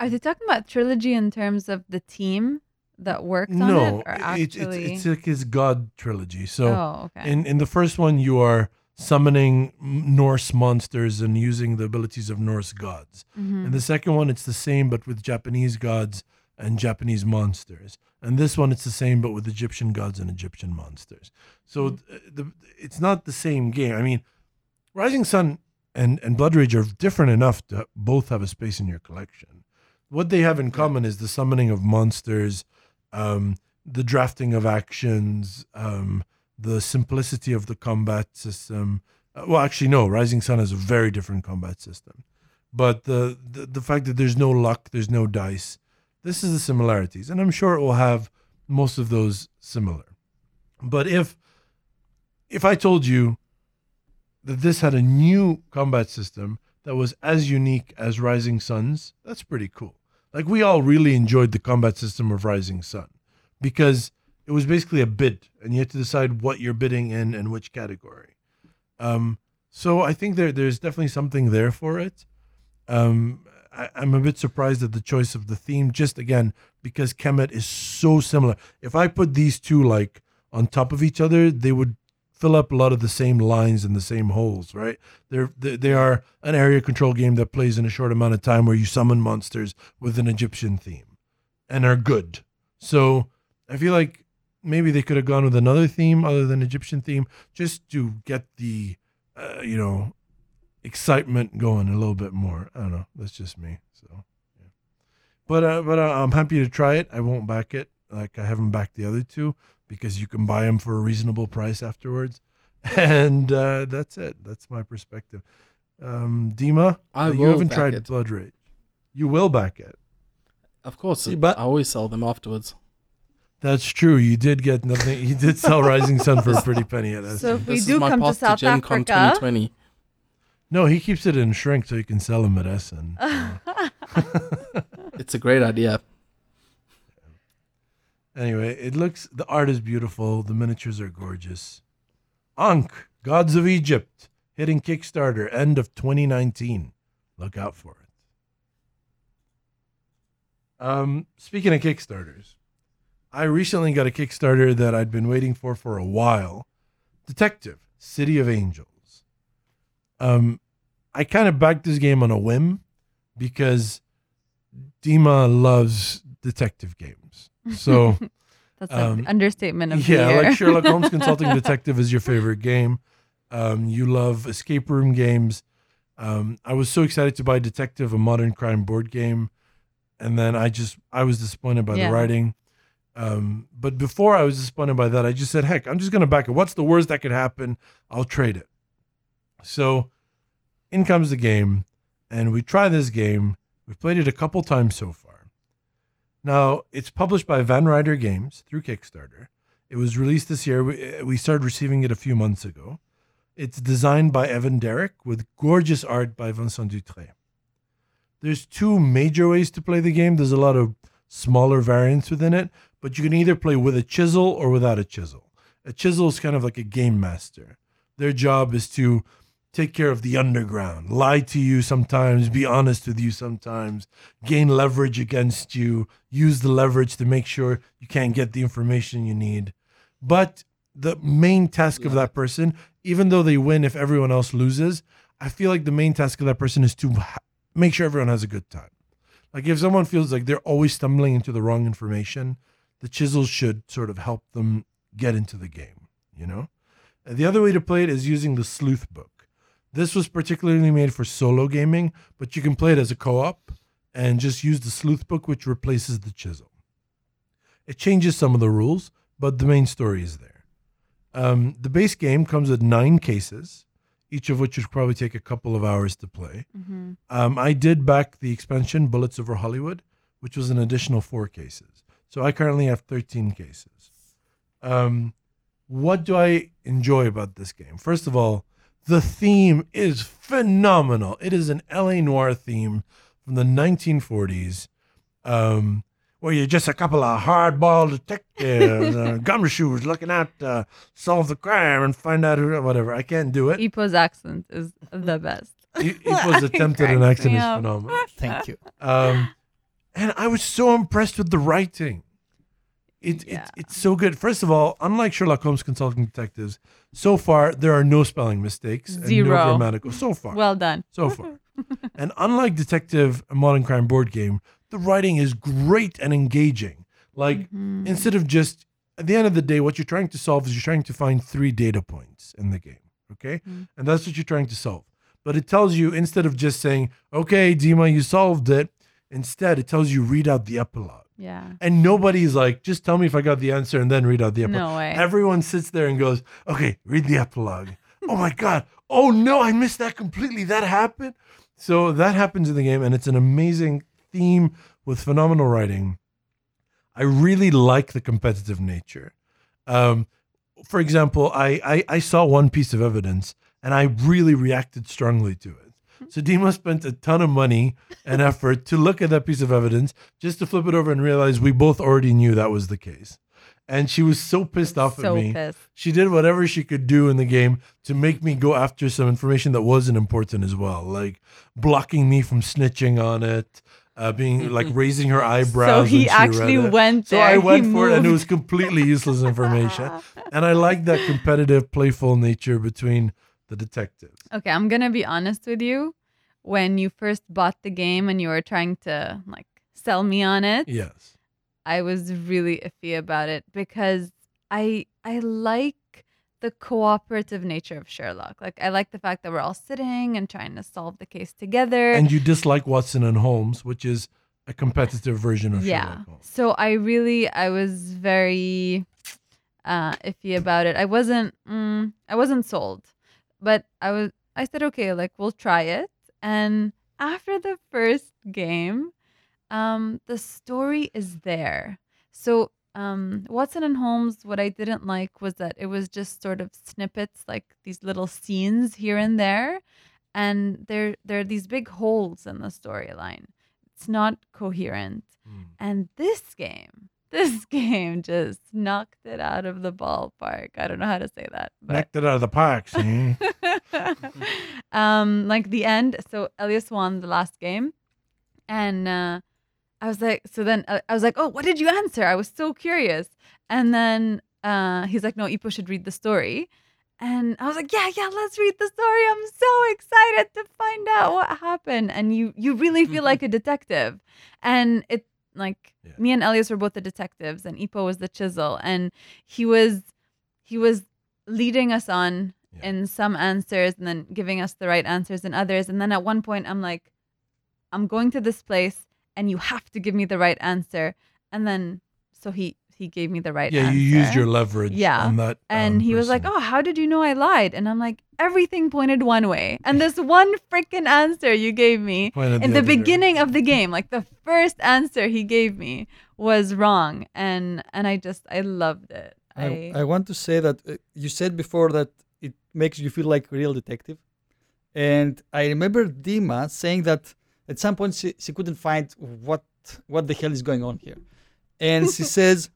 Are they talking about trilogy in terms of the team that worked on No, it, or it's, it's actually? it's like his God trilogy. So oh, okay. in in the first one, you are summoning Norse monsters and using the abilities of Norse gods. Mhm. In the second one, it's the same but with Japanese gods and Japanese monsters. And this one, it's the same but with Egyptian gods and Egyptian monsters. So th- the, it's not the same game. I mean, Rising Sun and, and Blood Rage are different enough to both have a space in your collection. What they have in common is the summoning of monsters, um, the drafting of actions, um, the simplicity of the combat system. Uh, well, actually, no. Rising Sun has a very different combat system but the, the the fact that there's no luck, there's no dice, this is the similarities, and I'm sure it will have most of those similar. But if if I told you that this had a new combat system that was as unique as Rising Suns, that's pretty cool. Like we all really enjoyed the combat system of Rising Sun because it was basically a bid, and you had to decide what you're bidding in and which category. Um, so I think there there's definitely something there for it. Um, I, I'm a bit surprised at the choice of the theme, just again because Kemet is so similar. If I put these two like on top of each other, they would fill up a lot of the same lines and the same holes, right? They're they, they are an area control game that plays in a short amount of time where you summon monsters with an Egyptian theme and are good. So I feel like maybe they could have gone with another theme other than Egyptian theme just to get the uh, you know excitement going a little bit more. I don't know. That's just me. So, yeah. but uh, but uh, I'm happy to try it. I won't back it like I haven't backed the other two because you can buy them for a reasonable price afterwards. And uh, that's it. That's my perspective. Um, Dima, I you haven't tried it. Blood Rage. You will back it. Of course, See, but- I always sell them afterwards. That's true. You did get nothing. You did sell Rising Sun for a pretty penny at us. so if we This do come to path South Gen Con Africa, 2020. no, he keeps it in shrink so you can sell them at Essen. It's a great idea. Anyway, it looks the art is beautiful. The miniatures are gorgeous. Ankh, Gods of Egypt, hitting Kickstarter end of 2019. Look out for it. Um, speaking of Kickstarters, I recently got a Kickstarter that I'd been waiting for for a while. Detective, City of Angels. Um, I kind of backed this game on a whim because Dima loves detective games. So that's Um, an understatement of yeah, the year. like Sherlock Holmes Consulting Detective is your favorite game. Um, you love escape room games. Um, I was so excited to buy Detective, a modern crime board game, and then I just I was disappointed by Yeah. the writing. Um, but before I was disappointed by that, I just said, "Heck, I'm just gonna back it. What's the worst that could happen? I'll trade it." So, in comes the game, and we try this game. We've played it a couple times so far. Now, it's published by Van Ryder Games through Kickstarter. It was released this year. We, uh, we started receiving it a few months ago. It's designed by Evan Derrick with gorgeous art by Vincent Dutré. There's two major ways to play the game. There's a lot of smaller variants within it, but you can either play with a chisel or without a chisel. A chisel is kind of like a game master. Their job is to take care of the underground, lie to you sometimes, be honest with you sometimes, gain leverage against you, use the leverage to make sure you can't get the information you need. But the main task of that person, even though they win if everyone else loses, I feel like the main task of that person is to ha- make sure everyone has a good time. Like if someone feels like they're always stumbling into the wrong information, the chisels should sort of help them get into the game, you know? And the other way to play it is using the sleuth book. This was particularly made for solo gaming, but you can play it as a co-op and just use the sleuth book which replaces the chisel. It changes some of the rules, but the main story is there. Um, the base game comes with nine cases, each of which would probably take a couple of hours to play. Mhm. Um, I did back the expansion Bullets Over Hollywood, which was an additional four cases. So I currently have 13 cases. Um, what do I enjoy about this game? First of all, the theme is phenomenal. It is an LA noir theme from the 1940s, um, where you're just a couple of hardball detectives, uh, gumshoes looking out to solve the crime and find out who, whatever. I can't do it. Ipo's accent is the best. It, it was attempted an cracks accent is phenomenal. Thank you. Um, and I was so impressed with the writing. It, Yeah. it, it's so good. First of all, unlike Sherlock Holmes Consulting Detectives, so far there are no spelling mistakes and Zero. no grammatical. So far, Well done. so far. and unlike Detective Modern Crime board game, the writing is great and engaging. Like Mhm. instead of just at the end of the day, what you're trying to solve is you're trying to find three data points in the game. Okay. Mm. And that's what you're trying to solve. But it tells you instead of just saying, okay, Dima, you solved it, instead it tells you read out the epilogue. Yeah. And nobody's like, just tell me if I got the answer and then read out the epilogue. No way. Everyone sits there and goes, okay, read the epilogue. oh my God. Oh no, I missed that completely. That happened. So that happens in the game, and it's an amazing theme with phenomenal writing. I really like the competitive nature. Um, for example, I, I I saw one piece of evidence and I really reacted strongly to it. So Dima spent a ton of money and effort to look at that piece of evidence just to flip it over and realize we both already knew that was the case. And she was so pissed off so at me. pissed. She did whatever she could do in the game to make me go after some information that wasn't important as well, like blocking me from snitching on it, uh, being like raising her eyebrows. So he actually went So there. I went he for it, and it was completely useless information. and I like that competitive, playful nature between the detectives. Okay, I'm gonna be honest with you. When you first bought the game and you were trying to like sell me on it, Yes. I was really iffy about it because I I like the cooperative nature of Sherlock. Like I like the fact that we're all sitting and trying to solve the case together. And you dislike Watson and Holmes, which is a competitive version of yeah. Sherlock Holmes. So I really I was very uh iffy about it. I wasn't mm, I wasn't sold. But I was I said okay, like we'll try it. And after the first game, um the story is there. So um Watson and Holmes what I didn't like was that it was just sort of snippets like these little scenes here and there and there there are these big holes in the storyline. It's not coherent. Mm. And this game, this game just knocked it out of the ballpark. I don't know how to say that, but Knocked it out of the park, see? um, like the end. So Elias won the last game, and uh, I was like, so then uh, I was like, oh, what did you answer? I was so curious, and then uh, he's like, no, Ipo should read the story. And I was like, yeah, yeah, let's read the story. I'm so excited to find out what happened. And you you really feel like a detective. And it like Yeah. me and Elias were both the detectives and Ipo was the chisel. And he was he was leading us on Yeah. in some answers and then giving us the right answers in others. And then at one point I'm like, I'm going to this place and you have to give me the right answer. And then so he he gave me the right answer. Yeah, answer. you used your leverage Yeah. on that. And um, he was like, "Oh, how did you know I lied?" And I'm like, "Everything pointed one way, and this one freaking answer you gave me Pointed in the the beginning of the game, like the first answer he gave me was wrong, and and I just I loved it. I, I, I want to say that uh, you said before that it makes you feel like a real detective. And I remember Dima saying that at some point she, she couldn't find what what the hell is going on here. And she says,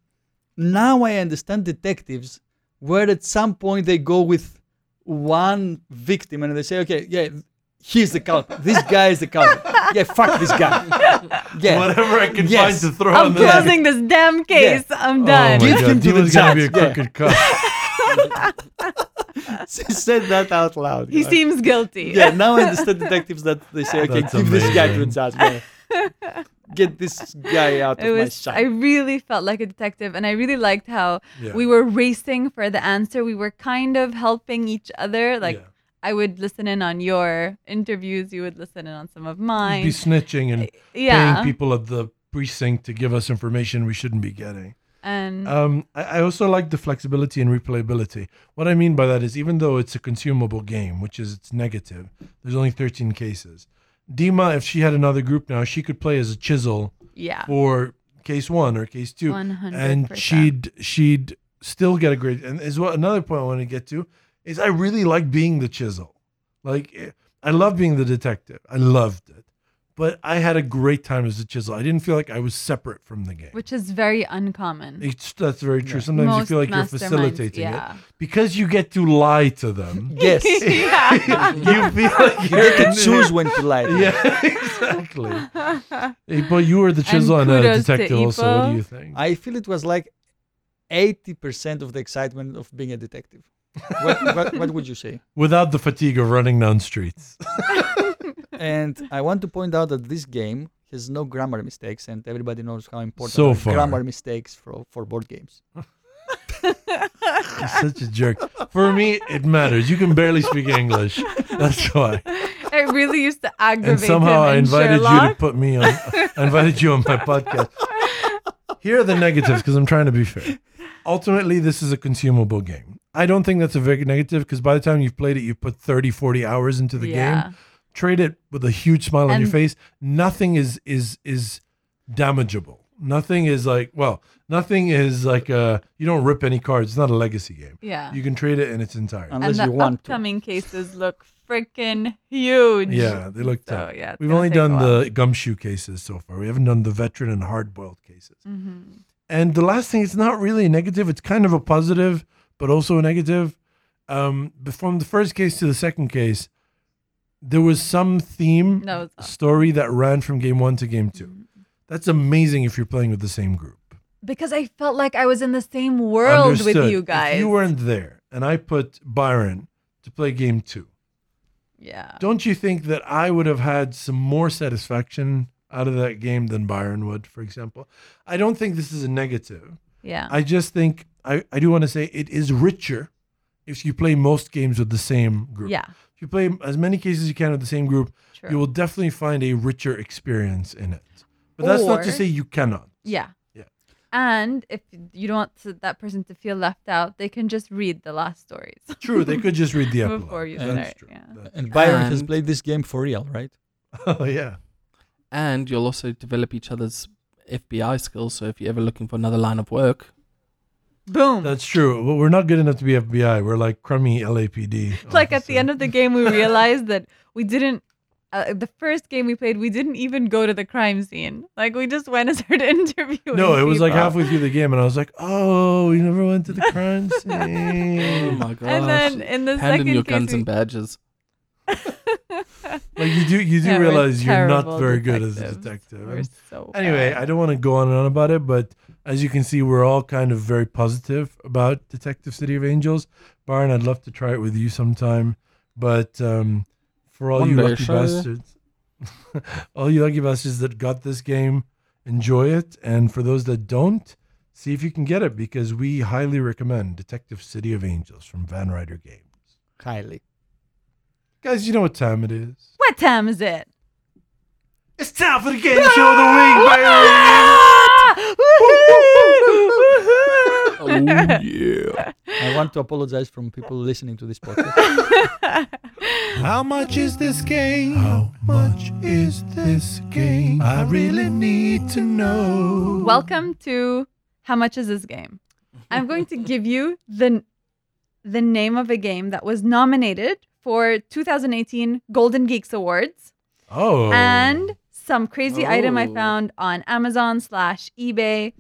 Now I understand detectives where at some point they go with one victim and they say, Okay, yeah, he's the culprit. This guy is the culprit. Yeah, fuck this guy. Yeah. Whatever I can Yes. find to throw I'm on the closing this damn case. I'm Oh done. my Give god, him to the Dima's gonna be a judge, yeah. crooked cop. she said that out loud. he you know. seems guilty. yeah, now I understand detectives that they say, okay, That's give this guy to the judge. man. Get this guy out It of my was. sight. I really felt like a detective, and I really liked how Yeah. we were racing for the answer. We were kind of helping each other. Like Yeah. I would listen in on your interviews, you would listen in on some of mine. be snitching and yeah, paying people at the precinct to give us information we shouldn't be getting. and Um, I, I also like the flexibility and replayability. What I mean by that is, even though it's a consumable game, which is its negative, there's only 13 cases. Dima, if she had another group now, she could play as a chisel Yeah. for case one or case two, One hundred. and she'd she'd still get a great. And as well, another point I want to get to is I really like being the chisel. Like eh, I love being the detective. I loved it, but I had a great time as a chisel. I didn't feel like I was separate from the game. which is very uncommon. It's, that's very true. Yeah. Sometimes you feel like you're masterminds, facilitating it yeah. because you get to lie to them. Yes. you feel like they can choose when to lie. Yeah, exactly. But you were the chisel and, a kudos to detective also. What do you think? I feel it was like 80% of the excitement of being a detective. what, what, what would you say? Without the fatigue of running down streets. And I want to point out that this game has no grammar mistakes, and everybody knows how important So are grammar mistakes for, for board games. You're such a jerk. For me, it matters. You can barely speak English. That's why. It really used to aggravate And somehow him I in invited you to put me on. I invited you on my podcast. Here are the negatives because I'm trying to be fair. Ultimately, this is a consumable game. I don't think that's a very negative because by the time you've played it, you've put 30, 40 hours into the yeah. game. Trade it with a huge smile on your face. Nothing is is is damageable. Nothing is like well, nothing is like uh you don't rip any cards. It's not a legacy game. Yeah. You can trade it in its entirety. Unless and you the want to. upcoming cases look freaking huge. Yeah, they look So tough. yeah, it's We've gonna only take a done while. the gumshoe cases so far. We haven't done the veteran and hard boiled cases. Mhm. And the last thing, it's not really a negative. It's kind of a positive, but also a negative. Um, but from the first case to the second case, there was some theme was story that ran from game one to game two. Mm-hmm. That's amazing if you're playing with the same group. Because I felt like I was in the same world with Understood. you guys. If you weren't there and I put Byron to play game two, yeah. don't you think that I would have had some more satisfaction out of that game than Byron would, for example? I don't think this is a negative. Yeah. I just think I, I do want to say it is richer if you play most games with the same group. yeah. If you play as many cases as you can with the same group, True. you will definitely find a richer experience in it. But that's not to Or- say you cannot. Yeah. Yeah. And if you don't want to, that person to feel left out, they can just read the last stories. True, they could just read the epilogue. Before you That's start, true. yeah. That's- And Byron has And- played this game for real, right? oh yeah. and you'll also develop each other's FBI skills. So if you're ever looking for another line of work, Boom. That's true. But we're not good enough to be FBI. We're like crummy LAPD. like at the end of the game, we realized that we didn't. Uh, the first game we played, we didn't even go to the crime scene. Like we just went and started interviewing. No, it was like halfway through the game, and I was like, "Oh, we never went to the crime scene." oh scene." my gosh, And then in the hand in your case, guns we- and badges. like you do, you do Yeah, realize you're not terrible very good as a detective. We're And so Anyway, bad. I don't want to go on and on about it, but as you can see, we're all kind of very positive about Detective City of Angels. Byron, I'd love to try it with you sometime, but um, for all One you day, lucky bastards, all you lucky bastards that got this game, enjoy it, and for those that don't, see if you can get it because we highly recommend Detective City of Angels from Van Ryder Games. Highly. Guys, you know what time it is? what time is it? It's time for the game show of the week, baby. Oh yeah. I want to apologize from people listening to this podcast. How much is this game? How much is this game? I really need to know. Welcome to How Much Is This Game? I'm going to give you the the name of a game that was nominated for 2018 Golden Geeks Awards oh, and some crazy item I Oh. found on Amazon slash eBay.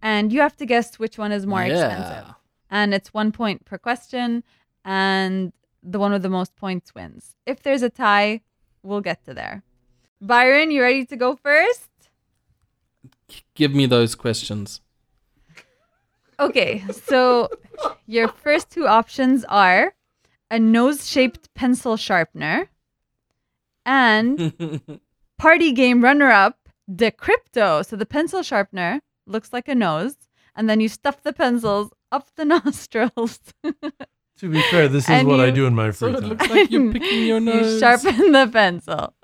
And you have to guess which one is more expensive. And it's one point per question, and the one with the most points wins. If there's a tie, we'll get to there. Byron, you ready to go first? Give me those questions. Okay, so your first two options are a nose shaped pencil sharpener and party game runner up, Decrypto. So the pencil sharpener looks like a nose, and then you stuff the pencils up the nostrils. to be fair, this is And what I do in my free so free it looks like you're picking your nose. you nose. sharpen the pencil.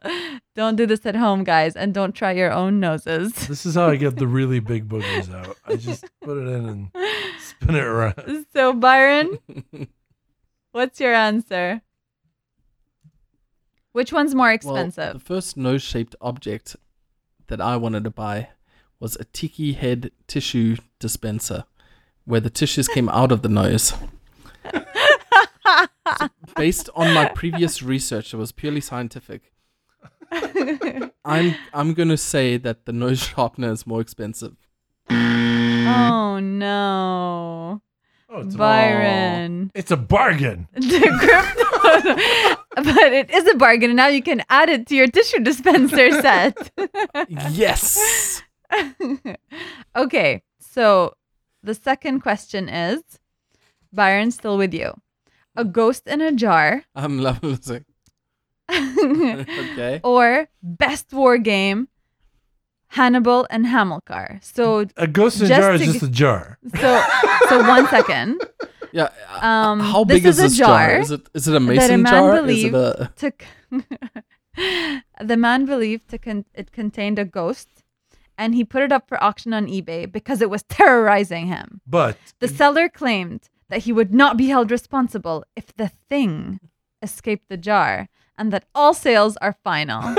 Don't do this at home, guys, and don't try your own noses. This is how I get the really big boogers out. I just put it in and spin it around. So, Byron, what's your answer? Which one's more Well, expensive? the first nose-shaped object that I wanted to buy was a tiki head tissue dispenser where the tissues came out of the nose. So based on my previous research, it was purely scientific. I'm I'm gonna say that the nose sharpener is more expensive. oh no. Oh, it's, Byron. it's a bargain. The crypto- but it is a bargain, and now you can add it to your tissue dispenser set. Yes. okay, so the second question is Byron, still with you. A ghost in a jar I'm loving. Okay. or best war game, Hannibal and Hamilcar. So, A ghost in a Just jar is to just a jar. so, so one second. Yeah. uh, Um, How this big is, is a this jar? jar Is it is it a that a mason man jar? Is it a to the man believed to con- it contained a ghost and he put it up for auction on eBay because it was terrorizing him. But The seller claimed that he would not be held responsible if the thing escaped the jar and that all sales are final.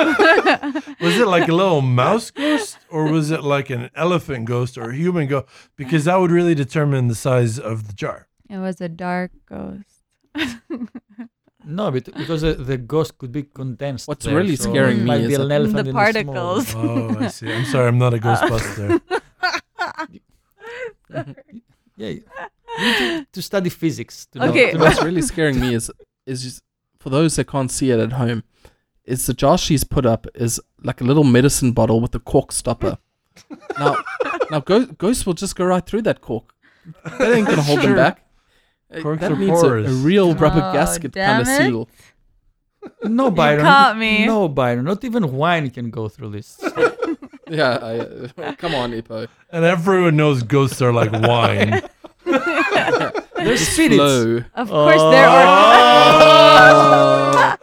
was it like a little mouse ghost or was it like an elephant ghost or a human ghost? Because that would really determine the size of the jar. It was a dark ghost. No, but because the, the ghost could be condensed. What's there, really so scaring me might is be an elephant The in a small- particles. Oh, I see. I'm sorry, I'm not a ghostbuster. Yeah, to, to study physics. To know- Okay. to know- What's really scaring me is is just, for those that can't see it at home, is the jar she's put up is like a little medicine bottle with a cork stopper. now, now go, ghosts will just go right through that cork. That ain't gonna hold them back. Uh, Corks that are needs a, a porous. real rubber Oh, gasket kind of seal. no, Byron. caught me. No, Byron. Not even wine can go through this. Yeah, I, uh, come on, Ipo. and everyone knows ghosts are like wine. They're spirits. Flow. Of course, there are.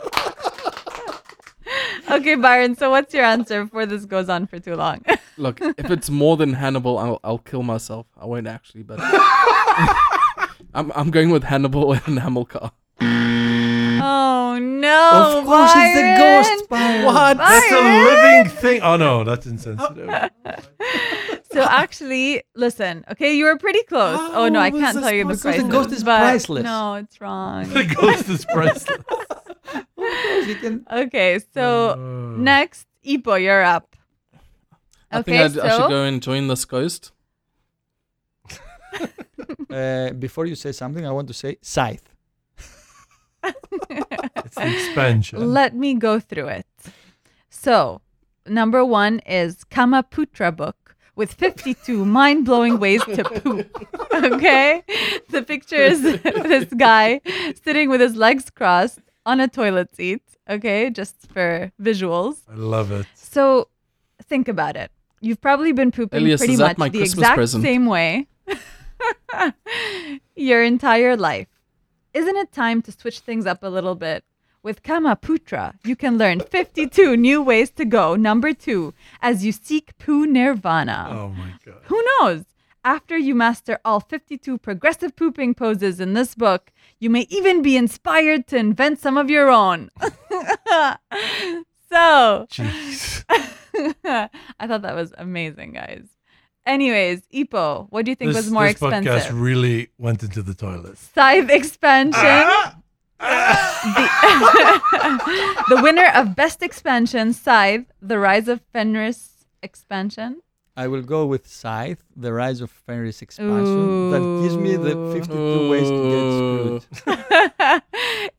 okay, Byron. So, what's your answer before this goes on for too long? Look, if it's more than Hannibal, I'll, I'll kill myself. I won't actually, but I'm I'm going with Hannibal and Hamilcar. oh no! of course, it's the ghost, Byron. What? That's a living thing. Oh no, that's insensitive. So actually, listen. Okay, you were pretty close. Oh, no, I oh, can't tell you the price. The ghost is priceless. No, it's wrong. the ghost is priceless. You can- Okay, so Oh. next, Ipo, you're up. I Okay, think I'd, so I should go and join this ghost. uh, before you say something, I want to say scythe. It's the expansion. let me go through it. So, number one is Kama Pootra book with 52 mind blowing ways to poop. Okay? The picture is this guy sitting with his legs crossed on a toilet seat. Okay? Just for visuals. I love it. So, think about it. You've probably been pooping Elias, pretty much the Christmas exact present? same way your entire life. Isn't it time to switch things up a little bit? With Kama Pootra, you can learn 52 new ways to go. Number two, as you seek poo nirvana. Oh my god. Who knows? After you master all 52 progressive pooping poses in this book, you may even be inspired to invent some of your own. so. I thought that was amazing, guys. Anyways, Ipo, what do you think This, was more expensive? this podcast really went into the toilet. Scythe expansion. Ah! the, the winner of best expansion, Scythe, The Rise of Fenris expansion. I will go with Scythe, the Rise of Fenris expansion. That gives me the 52 ways to get screwed.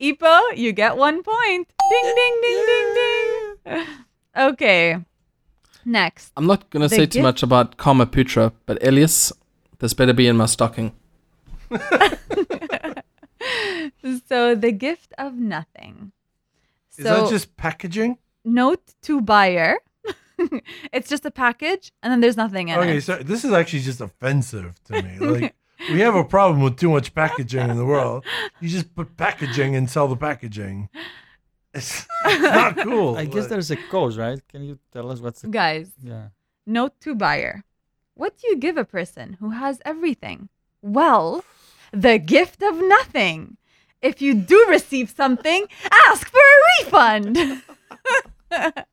Ipo, you get one point. Ding, ding, ding, ding, ding. Okay. Next. I'm not gonna The say too much about Kama Pootra, but Elias, this better be in my stocking. So, the gift of nothing. Is So, that just packaging? note to buyer. it's just a package, and then there's nothing in Okay, it. Okay, so this is actually just offensive to me. Like we have a problem with too much packaging in the world. You just put packaging and sell the packaging. It's, it's not cool. I guess there's a cause, right? Can you tell us what's the Guys, Yeah. Note to buyer. What do you give a person who has everything? Well, the gift of nothing. If you do receive something, ask for a refund.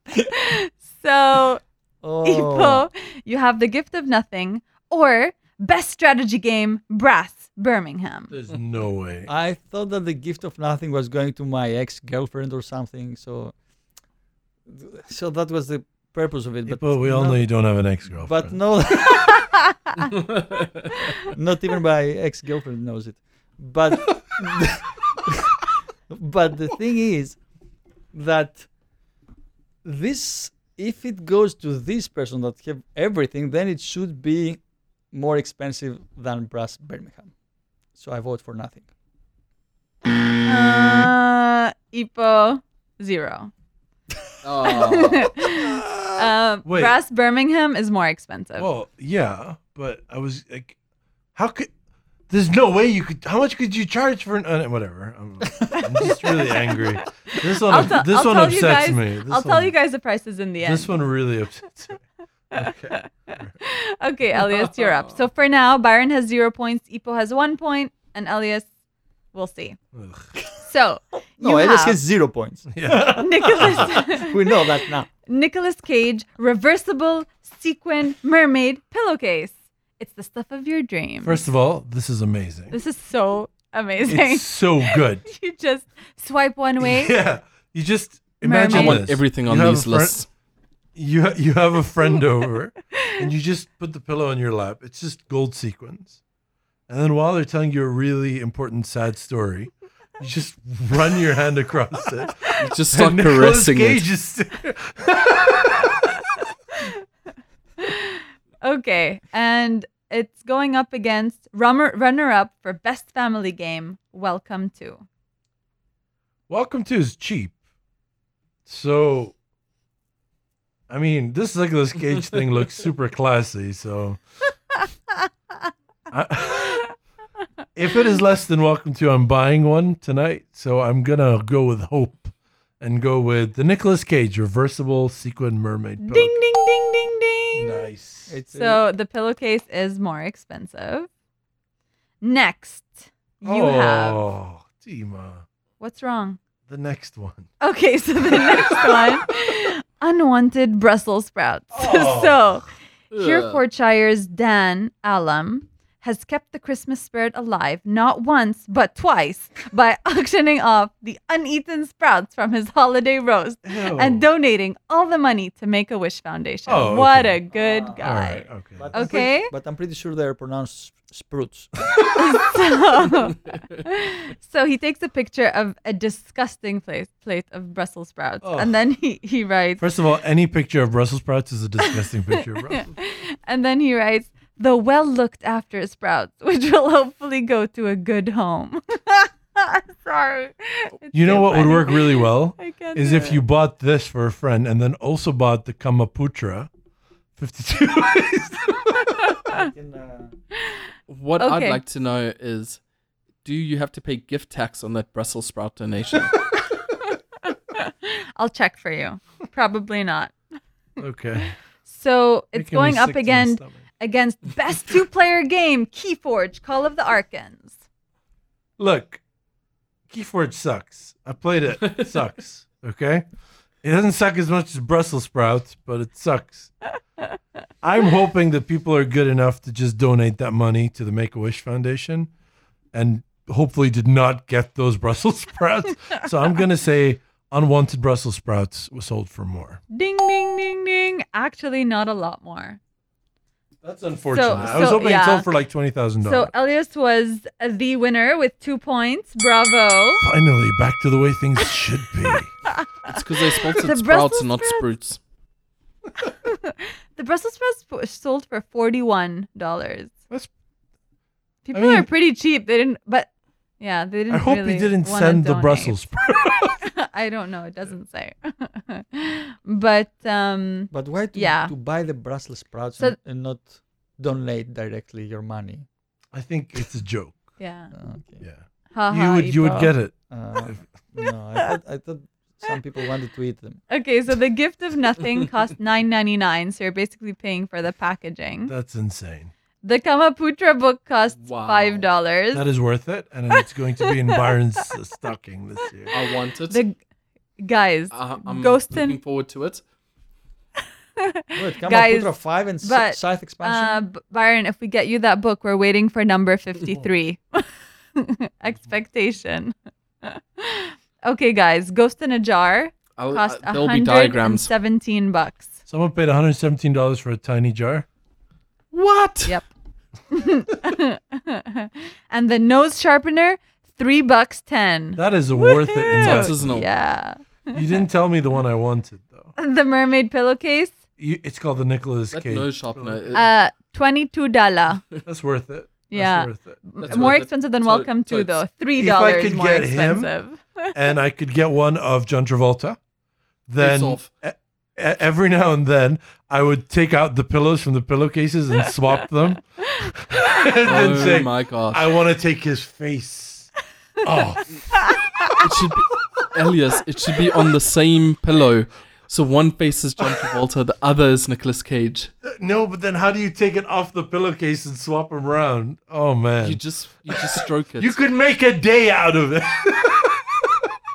so, Oh, Ipo, You have The Gift of Nothing or Best Strategy Game Brass Birmingham. There's no way. I thought that the gift of nothing was going to my ex girlfriend or something. So, so that was the purpose of it. but But we all no- know you don't have an ex-girlfriend. But no, not even my ex girlfriend knows it. But but the thing is that this if it goes to this person that have everything, then it should be more expensive than Brass Birmingham. So I vote for nothing. Uh, Ipo, zero. Oh. um, Wait. Brass Birmingham is more expensive. Well, yeah, but I was like, how could? There's no way you could. How much could you charge for an? Uh, whatever. I'm, I'm just really angry. This one. I'll tell- this I'll one upsets guys- me. This I'll tell you guys the prices in the end. This one really upsets me. Okay. okay, Elias, you're up. So for now, Byron has zero points, Ipo has one point, and Elias, we'll see. Ugh. So No, you Elias have has zero points. Yeah. Nicholas, we know that now. Nicolas Cage, reversible sequin mermaid pillowcase. It's the stuff of your dreams. First of all, this is amazing. this is so amazing. It's so good. you just swipe one way. Yeah. You just imagine I want this. everything on have a these lists. You you have a friend over, and you just put the pillow on your lap. It's just gold sequins, and then while they're telling you a really important sad story, you just run your hand across it. You just start and Nicolas caressing Cage it. is Okay, and it's going up against runner runner up for best family game. Welcome to. Welcome to is cheap. So, I mean, this Nicolas Cage thing looks super classy. So, I- if it is less than Welcome to, I'm buying one tonight. So I'm gonna go with hope and go with the Nicolas Cage reversible sequin mermaid. Ding ding ding ding ding. Nice. It's So the pillowcase is more expensive. Next, you oh, have Oh, Dima. what's wrong? The next one. Okay, so the next one, unwanted Brussels sprouts. Oh. so. Herefordshire's Dan Allam has kept the Christmas spirit alive not once but twice by auctioning off the uneaten sprouts from his holiday roast Ew. and oh. donating all the money to Make a Wish Foundation. Oh, What a good All guy. right. Okay. But I'm pretty- but I'm pretty sure they're pronounced sprouts. so, so he takes a picture of a disgusting plate, plate of Brussels sprouts, Oh. and then he, he writes, First of all, any picture of Brussels sprouts is a disgusting picture of Brussels. and then he writes, the well looked after sprouts, which will hopefully go to a good home. Sorry. It's You know so what would work really well I can't is if it. you bought this for a friend and then also bought the Kama Pootra 52. What Okay. I'd like to know is do you have to pay gift tax on that Brussels sprout donation? I'll check for you. Probably not. okay. So it's Making going up sick to my again stomach. Against best two player game, Keyforge, Call of the Archons. Look, Keyforge sucks. I played it. It sucks. Okay? It doesn't suck as much as Brussels sprouts, but it sucks. I'm hoping that people are good enough to just donate that money to the Make a Wish Foundation and hopefully did not get those Brussels sprouts. so I'm going to say unwanted Brussels sprouts was sold for more. Ding, ding, ding, ding. Actually, not a lot more. That's unfortunate. I was so, hoping yeah. it sold for like $20,000. So Elias was the winner with two points. Bravo. Finally, back to the way things should be. it's because they spelled The it sprouts and not sprouts. sprouts. The Brussels sprouts w- sold for forty-one dollars. That's- People mean- are pretty cheap. They didn't, but yeah, they didn't. I hope really he didn't send the donate. Brussels sprouts. I don't know. It doesn't say. but um, But why to, Yeah. to buy the Brussels sprouts So- and, and not donate directly your money? I think it's a joke. yeah, Uh, okay. Yeah. Ha you ha, would you would get it. Uh, no, I thought, I thought some people wanted to eat them. Okay, so the gift of nothing cost nine ninety nine. So you're basically paying for the packaging. That's insane. The Kama Pootra book costs Wow. five dollars. That is worth it, and it's going to be in Byron's stocking this year. I want it. The guys, uh, I'm Ghost looking and forward to it. Wait, come Guys, on, Putra 5 and s- but, Scythe expansion? Uh, Byron, if we get you that book, we're waiting for number 53. Expectation. okay, guys. Ghost in a Jar I'll, cost uh, there'll be diagrams. 117 bucks. Someone paid $117 for a tiny jar. What? Yep. and the nose sharpener, three bucks ten. That is worth it. in That's that. seasonal. Yeah. You didn't tell me the one I wanted though. The mermaid pillowcase, You, it's called the Nicolas That Cage. nose sharpener. it- uh, twenty-two dollar. That's worth it. That's Yeah. worth it. That's More worth it. expensive than So- Welcome so to it's- though. Three If I dollars could more get him, expensive. and I could get one of John Travolta. Then off. Every now and then I would take out the pillows from the pillowcases and swap them, and Oh say, my gosh. "I want to take his face." Oh, it should be Elias. It should be on the same pillow. So one face is John Travolta, the other is Nicolas Cage. no! But then how do you take it off the pillowcase and swap them around? Oh man, You just you just stroke it. you could make a day out of it.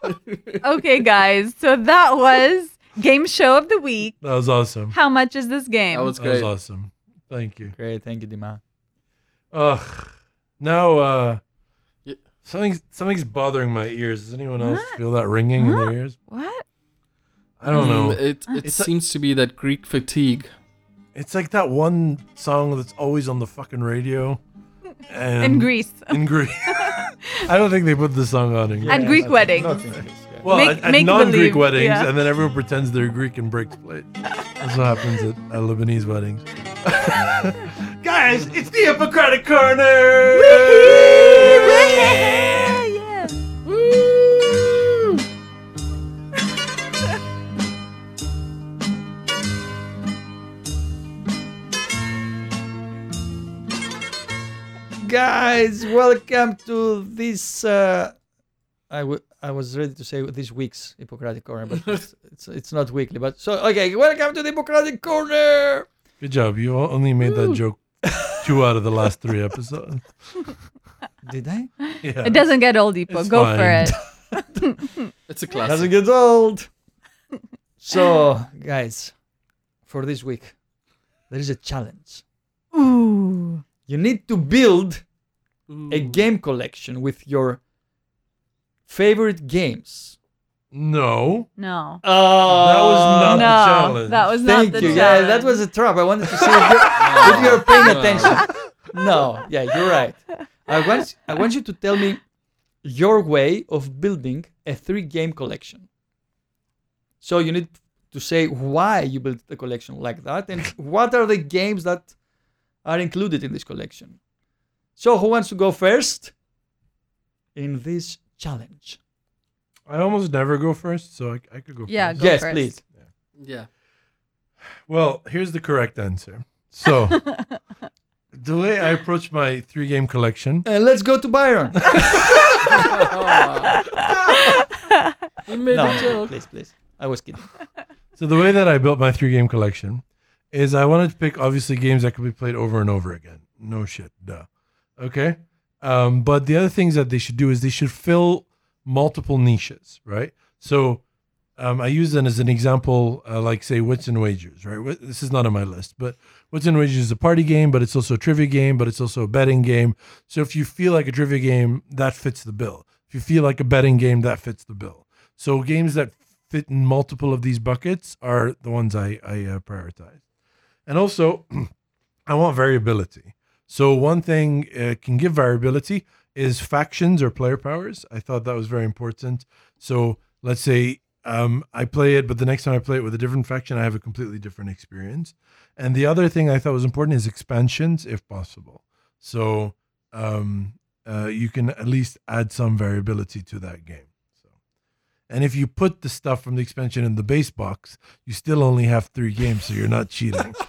okay, guys. So that was game show of the week. that was awesome. How much is this game? that was That was great. awesome. Thank you. Great, thank you, Dima. Ugh. Now, uh, Yeah. something's something's bothering my ears. Does anyone else What? feel that ringing in their ears? what? I don't know. Mm, It it It's a- seems to be that Greek fatigue. It's like that one song that's always on the fucking radio. And In Greece. In Greece. I don't think they put the song on in Greece. At Greek weddings. Not in Greece, yeah. Well, Make- at, at non-Greek believe, weddings, yeah. and then everyone pretends they're Greek and breaks plate. That's what happens at, at Lebanese weddings. Guys, it's the Ippokratic Corner! yeah. Guys, welcome to this. Uh, I, w- I was ready to say this week's Ippokratic Corner, but it's, it's it's not weekly. But so okay, welcome to the Ippokratic Corner. Good job. You only made that joke two out of the last three episodes. Did I? Yeah. It doesn't get old, Ipo. It's Go fine. for it. It's a classic. Doesn't classic. get old. So, guys, for this week, there is a challenge. Ooh. You need to build a game collection with your favorite games. No. No. Oh, That was not no, the challenge. that was Thank not the you. challenge. Yeah, that was a trap. I wanted to see if you're, if you're paying attention. No, yeah, you're right. I want I want you to tell me your way of building a three-game collection. So you need to say why you built the collection like that and what are the games that are included in this collection. So who wants to go first in this challenge? I almost never go first, so I, I could go Yeah, first. Go yes, first. please. Yeah. Well, here's the correct answer. So, the way I approach my three game collection, And let's go to Byron. He made no, a joke. please, please. I was kidding. so the way that I built my three game collection is I wanted to pick obviously games that could be played over and over again. No shit, duh. Okay. Um, but the other things that they should do is they should fill multiple niches, right? So um, I use them as an example, uh, like say Wits and Wagers, right? This is not on my list, but Wits and Wagers is a party game, but it's also a trivia game, but it's also a betting game. So if you feel like a trivia game, that fits the bill. If you feel like a betting game, that fits the bill. So games that fit in multiple of these buckets are the ones I, I uh, prioritize. And also, I want variability. So one thing uh, can give variability is factions or player powers. I thought that was very important. So let's say um, I play it, but the next time I play it with a different faction, I have a completely different experience. And the other thing I thought was important is expansions, if possible. So um, uh, you can at least add some variability to that game. So, and if you put the stuff from the expansion in the base box, you still only have three games, so you're not cheating.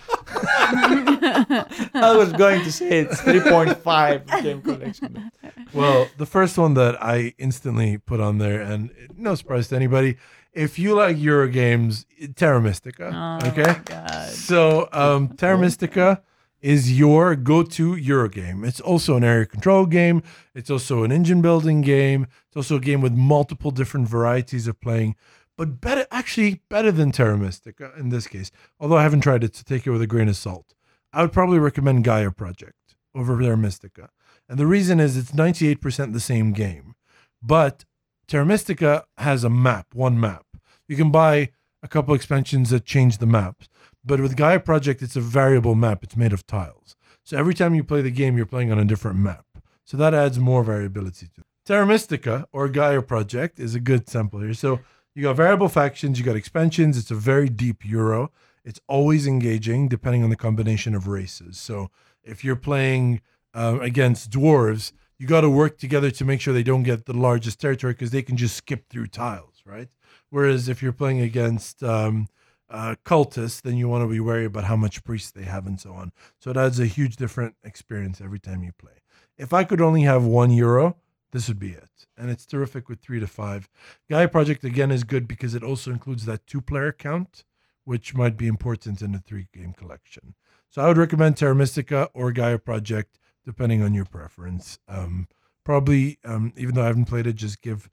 I was going to say it's 3.5 game collection. Well, the first one that I instantly put on there, and no surprise to anybody, if you like Euro games, Terra Mystica. Oh okay. my God. So, um, Terra Mystica is your go-to Euro game. It's also an area control game. It's also an engine building game. It's also a game with multiple different varieties of playing but better actually better than Terra Mystica in this case. Although I haven't tried it, to take it with a grain of salt. I would probably recommend Gaia Project over Terra Mystica. And the reason is it's 98% the same game. But Terra Mystica has a map, one map. You can buy a couple expansions that change the maps. But with Gaia Project, it's a variable map. It's made of tiles. So every time you play the game, you're playing on a different map. So that adds more variability to it. Terra Mystica or Gaia Project is a good sample here. So you got variable factions, you got expansions. It's a very deep Euro. It's always engaging depending on the combination of races. So if you're playing uh, against dwarves, you got to work together to make sure they don't get the largest territory because they can just skip through tiles, right? Whereas if you're playing against um, uh, cultists, then you want to be wary about how much priests they have and so on. So it adds a huge different experience every time you play. If I could only have one euro, this would be it. And it's terrific with three to five. Gaia Project again is good because it also includes that two player count, which might be important in a three game collection. So I would recommend Terra Mystica or Gaia Project, depending on your preference. Um, probably, um, even though I haven't played it, just give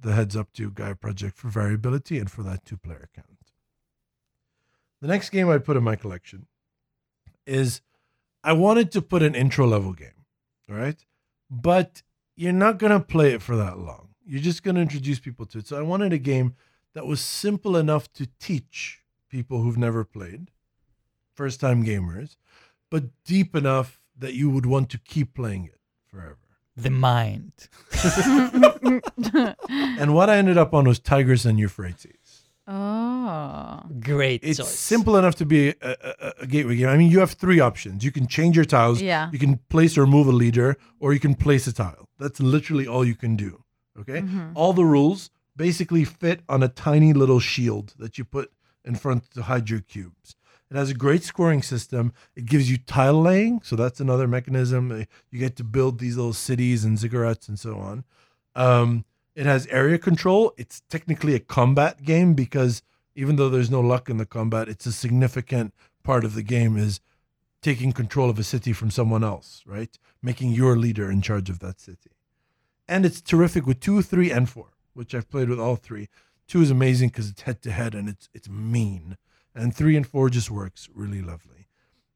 the heads up to Gaia Project for variability and for that two player count. The next game I put in my collection is I wanted to put an intro level game, right? But you're not going to play it for that long. You're just going to introduce people to it. So I wanted a game that was simple enough to teach people who've never played, first time gamers, but deep enough that you would want to keep playing it forever. The mind. And what I ended up on was Tigris and Euphrates. oh. Great It's choice. simple enough to be a, a, a gateway game. I mean, you have three options. You can change your tiles. Yeah. You can place or move a leader, or you can place a tile. That's literally all you can do. Okay. Mhm. All the rules basically fit on a tiny little shield that you put in front to hide your cubes. It has a great scoring system. It gives you tile laying, so that's another mechanism. Uh, You get to build these little cities and ziggurats and so on. Um, it has area control. It's technically a combat game because even though there's no luck in the combat, it's a significant part of the game is taking control of a city from someone else, right? Making your leader in charge of that city. And it's terrific with two, three, and four, which I've played with all three. Two is amazing because it's head to head and it's it's mean. And three and four just works really lovely.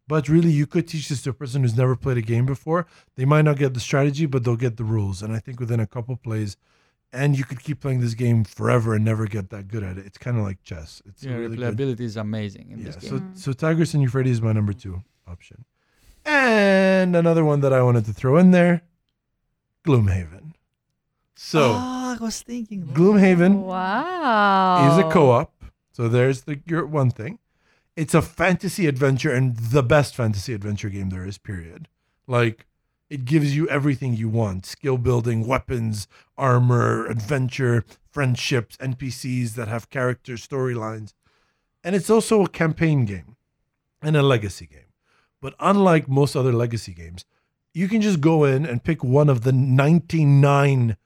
But really, you could teach this to a person who's never played a game before. They might not get the strategy, but they'll get the rules. And I think within a couple plays, and you could keep playing this game forever and never get that good at it. It's kind of like chess. It's yeah, really good replayability is amazing in yeah, this game. so game. so Tigris and Euphrates is my number two option. And another one that I wanted to throw in there, Gloomhaven. So oh, I was thinking. about Gloomhaven Wow. is a co-op. So there's the your one thing. It's a fantasy adventure and the best fantasy adventure game there is. Period. Like it gives you everything you want: skill building, weapons, armor, adventure, friendships, NPCs that have characters, storylines, and it's also a campaign game and a legacy game. But unlike most other legacy games, you can just go in and pick one of the 99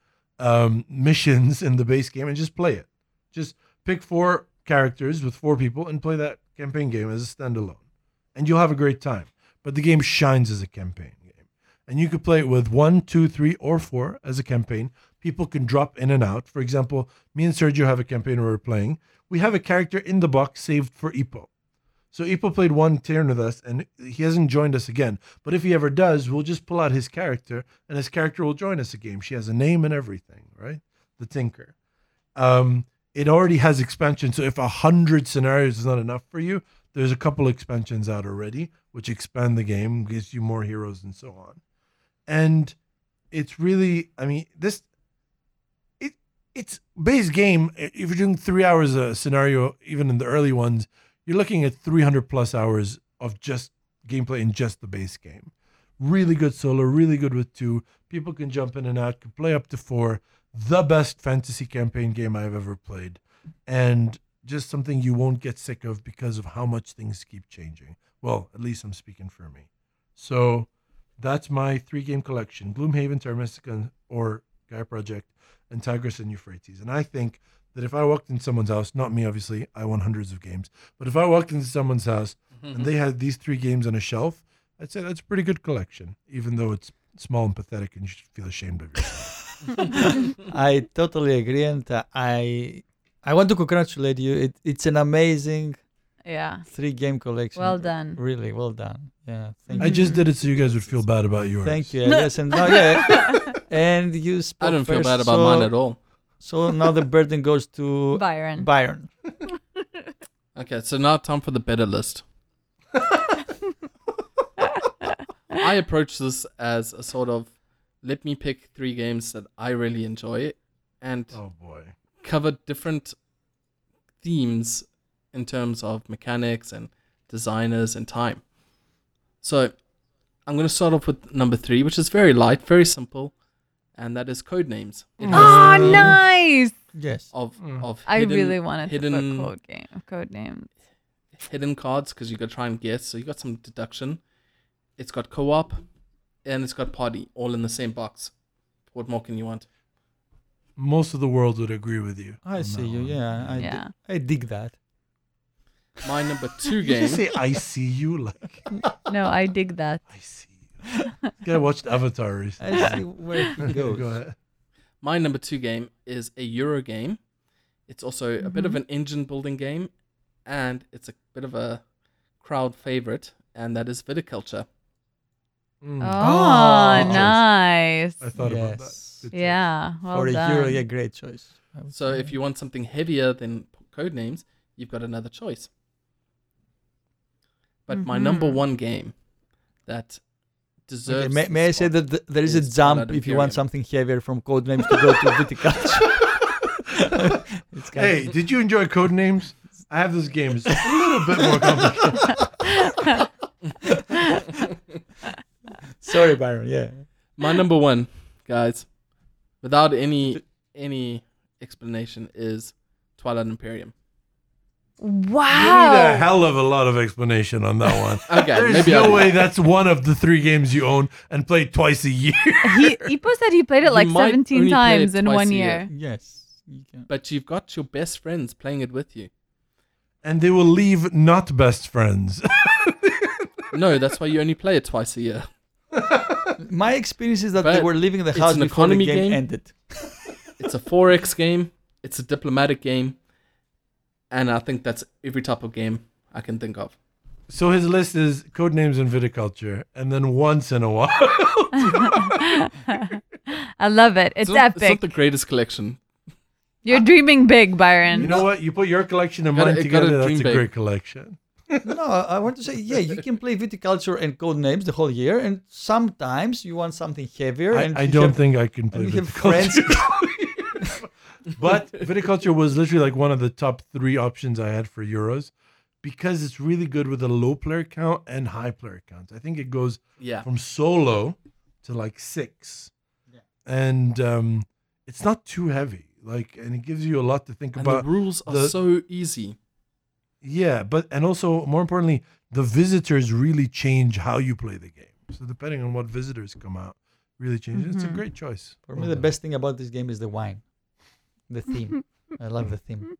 um, missions in the base game and just play it. Just pick four characters with four people and play that campaign game as a standalone. And you'll have a great time. But the game shines as a campaign game. And you could play it with one, two, three, or four as a campaign. People can drop in and out. For example, me and Sergio have a campaign where we're playing. We have a character in the box saved for Ipo. So Ipo played one turn with us and he hasn't joined us again. But if he ever does, we'll just pull out his character and his character will join us again. She has a name and everything, right? The Tinker. Um, it already has expansion. So if a hundred scenarios is not enough for you, there's a couple expansions out already, which expand the game, gives you more heroes and so on. And it's really, I mean, this it it's base game. If you're doing three hours a scenario, even in the early ones, you're looking at 300 plus hours of just gameplay in just the base game. Really good solo, really good with two. People can jump in and out, can play up to four. The best fantasy campaign game I've ever played. And just something you won't get sick of because of how much things keep changing. Well, at least I'm speaking for me. So that's my three game collection Gloomhaven, Terra Mystica, or Gaia Project, and Tigris and Euphrates. And I think that if I walked in someone's house, not me obviously, I won hundreds of games, but if I walked into someone's house and they had these three games on a shelf, I'd say that's a pretty good collection, even though it's small and pathetic and you should feel ashamed of yourself. I totally agree, and uh, I I want to congratulate you. It, it's an amazing Yeah. three game collection. Well done. Really well done. Yeah. Thank I you. just did it so you guys would feel bad about yours. Thank you. Yes, and now, yeah. and you spoke I don't feel bad about so, mine at all. So now the burden goes to Byron. Byron. Okay, so now time for the better list. I approach this as a sort of let me pick three games that I really enjoy and Oh boy. cover different themes in terms of mechanics and designers and time. So I'm going to start off with number three, which is very light, very simple, and that is code names. It has Oh, the nice. Yes. Of, Mm. of I hidden, really wanted hidden, to put code game Codenames. hidden cards because you got to try and guess. So you got some deduction. It's got co-op, and it's got party, all in the same box. What more can you want? Most of the world would agree with you. I see you. one. Yeah. I, di- Yeah. I dig that. My number two Did you game. say I see you? Like No, I dig that. I see you. This guy watched Avatar recently. I see where he goes. Go ahead. My number two game is a Euro game. It's also a bit of Mhm. an engine building game, and it's a bit of a crowd favorite, and that is Viticulture. Mm. Oh, Good choice. nice. I thought about that. Yes. Good choice. Yeah. Well For a done. hero, yeah, great choice. So say. if you want something heavier than Codenames, you've got another choice. But my number Mhm. one game that deserves. Okay, may, may I say that th- there is a jump if you want something heavier from Codenames to go to viticulture. it's kind Hey, did you enjoy Codenames? I have this game. It's a little bit more complicated. Sorry, Byron. Yeah. My number one, guys, without any any explanation, is Twilight Imperium. You need a hell of a lot of explanation on that one. Okay, There's maybe no I, way that's one of the three games you own and play twice a year. he Ipo said he played it like might 17 only play it times in one year. year. Yes. You can. But you've got your best friends playing it with you. and they will leave not best friends. No, that's why you only play it twice a year. My experience is that they were leaving the it's house an before the economy game, game. ended. It's a 4X game. It's a diplomatic game. And I think that's every type of game I can think of. so his list is Codenames and viticulture, and then once in a while. I love it. It's, not, It's not the greatest collection. You're dreaming big, Byron. you know what? You put your collection and Gotta- mine gotta together. That's dream a big. great collection. no, I want to say, yeah, you can play viticulture and Codenames the whole year, and sometimes you want something heavier. I, and I don't have- think I can play and you viticulture. but viticulture was literally like one of the top three options I had for Euros because it's really good with a low player count and high player count. I think it goes Yeah. from solo to like six, Yeah. and um, it's not too heavy. Like, and it gives you a lot to think And about. the rules are the- so easy. Yeah, but and also more importantly, the visitors really change how you play the game. So depending on what visitors come out, really changes. It's a Mhm. great choice. For me, the best thing about this game is the wine, the theme. I love the theme.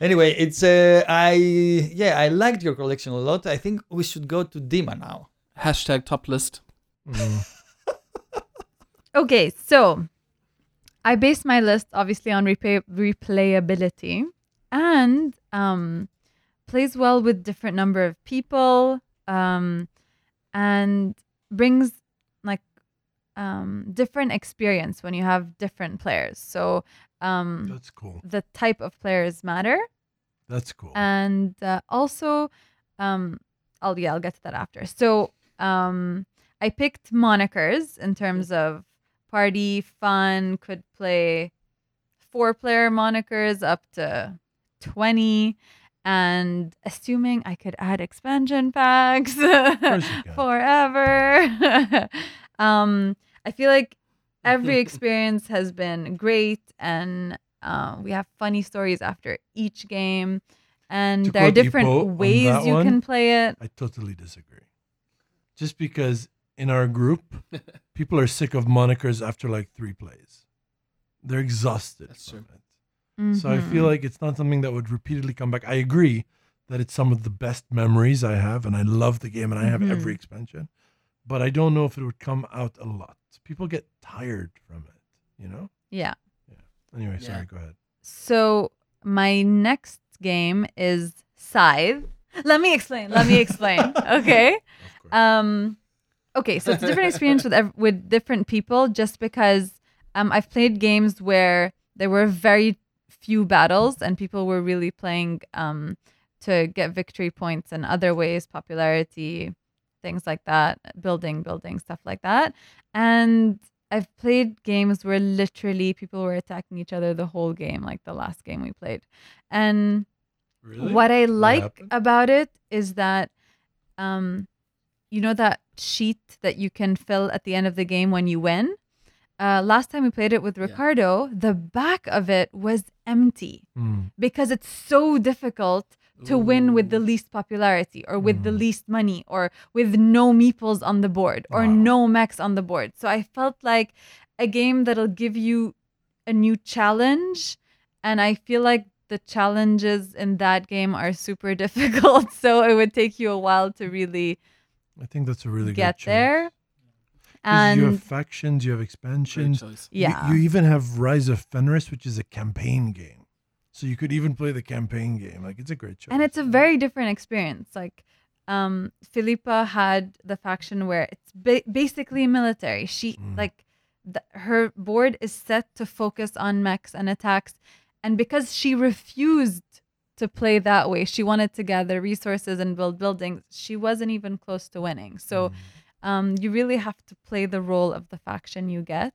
Anyway, it's uh, I yeah, I liked your collection a lot. I think we should go to Dima now. Hashtag top list. Mm. Okay, so I based my list obviously on replay- replayability and um, plays well with different number of people um, and brings like um, different experience when you have different players. So um, That's cool. the type of players matter That's cool. and uh, also um i'll yeah i'll get to that after so um i picked monikers in terms of party fun could play four player monikers up to 20 and assuming i could add expansion packs course you can. forever um i feel like every experience has been great and uh, we have funny stories after each game and To there are different Ipo ways you one, can play it I totally disagree. Just because in our group, people are sick of monikers after like three plays. They're exhausted That's from true. it. So I feel Mhm. like it's not something that would repeatedly come back. I agree that it's some of the best memories I have, and I love the game, and I have every Mhm. expansion. But I don't know if it would come out a lot. People get tired from it, you know. yeah Yeah. Anyway, Yeah. sorry. Go ahead. so my next game is Scythe. Let me explain. Let me explain. okay. Of course. Um, okay, so it's a different experience with ev- with different people, just because um, I've played games where there were very few battles and people were really playing um, to get victory points and other ways, popularity, things like that, building, building, stuff like that. And I've played games where literally people were attacking each other the whole game, like the last game we played. And really? what I like happened? about it is that, um, you know that sheet that you can fill at the end of the game when you win. Uh, last time we played it with Yeah. Ricardo, the back of it was empty Mm. because it's so difficult to win with the least popularity or with the Mm. least money or with no meeples on the board or Wow. no mechs on the board. So I felt like a game that'll give you a new challenge. And I feel like the challenges in that game are super difficult. So it would take you a while to really I think that's a really get good choice. there. 'Cause And you have factions, you have expansions. choice. You- yeah. You, even have Rise of Fenris, which is a campaign game. So you could even play the campaign game. Like it's a great choice. and it's a very different experience like um philippa had the faction where it's ba- basically military she Mm. like th- her board is set to focus on mechs and attacks and because she refused to play that way she wanted to gather resources and build buildings she wasn't even close to winning so Mm. um you really have to play the role of the faction you get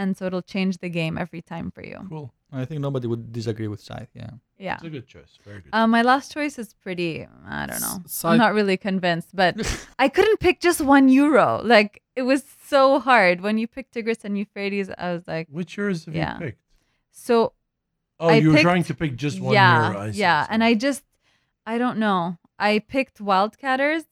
and so it'll change the game every time for you cool. I think nobody would disagree with Scythe. Yeah. yeah It's a good choice. Very good. Um, my last choice is pretty. I don't know. S- I'm not really convinced, but I couldn't pick just one euro. Like it was so hard when you picked Tigris and Euphrates. I was like, Which yours have yeah. you picked? so Oh, I you were trying to pick just one yeah, euro. I see, yeah. And. I just, I don't know. I picked Wildcatters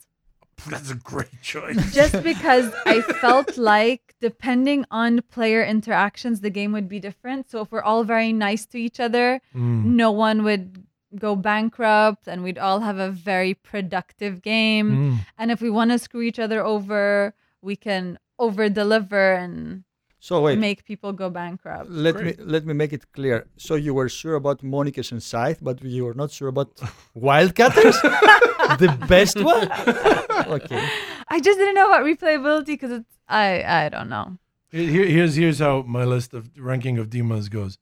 That's a great choice. just because I felt like depending on player interactions, the game would be different. So if we're all very nice to each other, Mm. no one would go bankrupt and we'd all have a very productive game. Mm. And if we want to screw each other over, we can over deliver and So wait, make people go bankrupt. let Great. me let me make it clear. So you were sure about Monikers and Scythe, but you were not sure about Wildcatters, the best one. Okay. I just didn't know about replayability because it's I I don't know. Here, here's here's how my list of ranking of demons goes: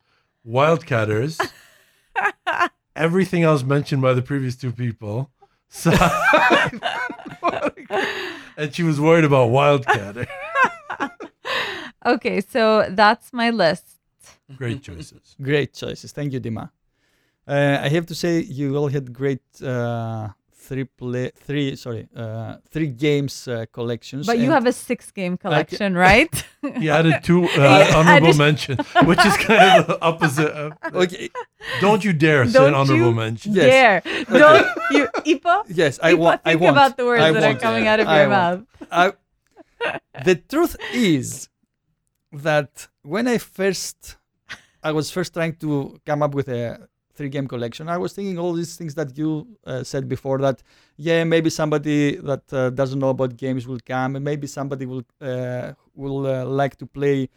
Wildcatters, everything else mentioned by the previous two people, Scythe, and she was worried about Wildcatter. Okay, so that's my list. Great choices. Great choices. Thank you, Dima. Uh, I have to say you all had great uh, three play three sorry uh, three games uh, collections. But you have a six game collection, right? He added two uh, Yeah, honorable addition- mention, which is kind of the opposite. Of, okay. Don't you dare say Don't an honorable you mention. Yes. Dare. Don't you Ipa? Yes, I Ipa, want. I think want. about the words I that are want. coming out of I your want. mouth. I, the truth is that when I first, I was first trying to come up with a three game collection, I was thinking all these things that you uh, said before that, yeah, maybe somebody that uh, doesn't know about games will come and maybe somebody will, uh, will uh, like to play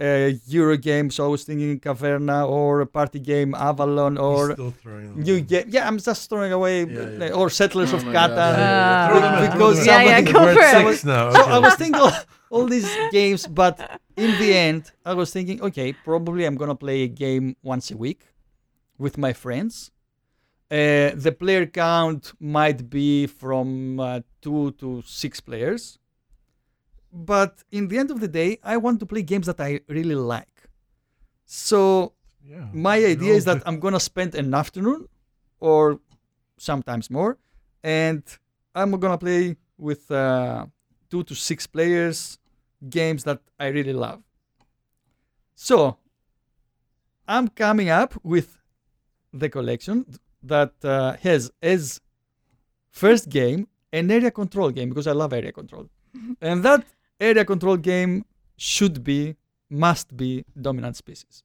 a Euro game. So I was thinking Caverna or a party game Avalon or still throwing new game. Yeah, I'm just throwing away Yeah, yeah. or Settlers Oh of my Catan. Uh, Throw them in, because them. Yeah, yeah, go We're for at it. six now. so. I was thinking all, all these games, but in the end, I was thinking, okay, probably I'm gonna play a game once a week with my friends. Uh, the player count might be from uh, two to six players, but in the end of the day, I want to play games that I really like. So Yeah. my idea is that I'm gonna spend an afternoon, or sometimes more, and I'm gonna play with uh, two to six players games that I really love. So I'm coming up with the collection that uh, has as first game an area control game because I love area control, and that area control game should be must be dominant species.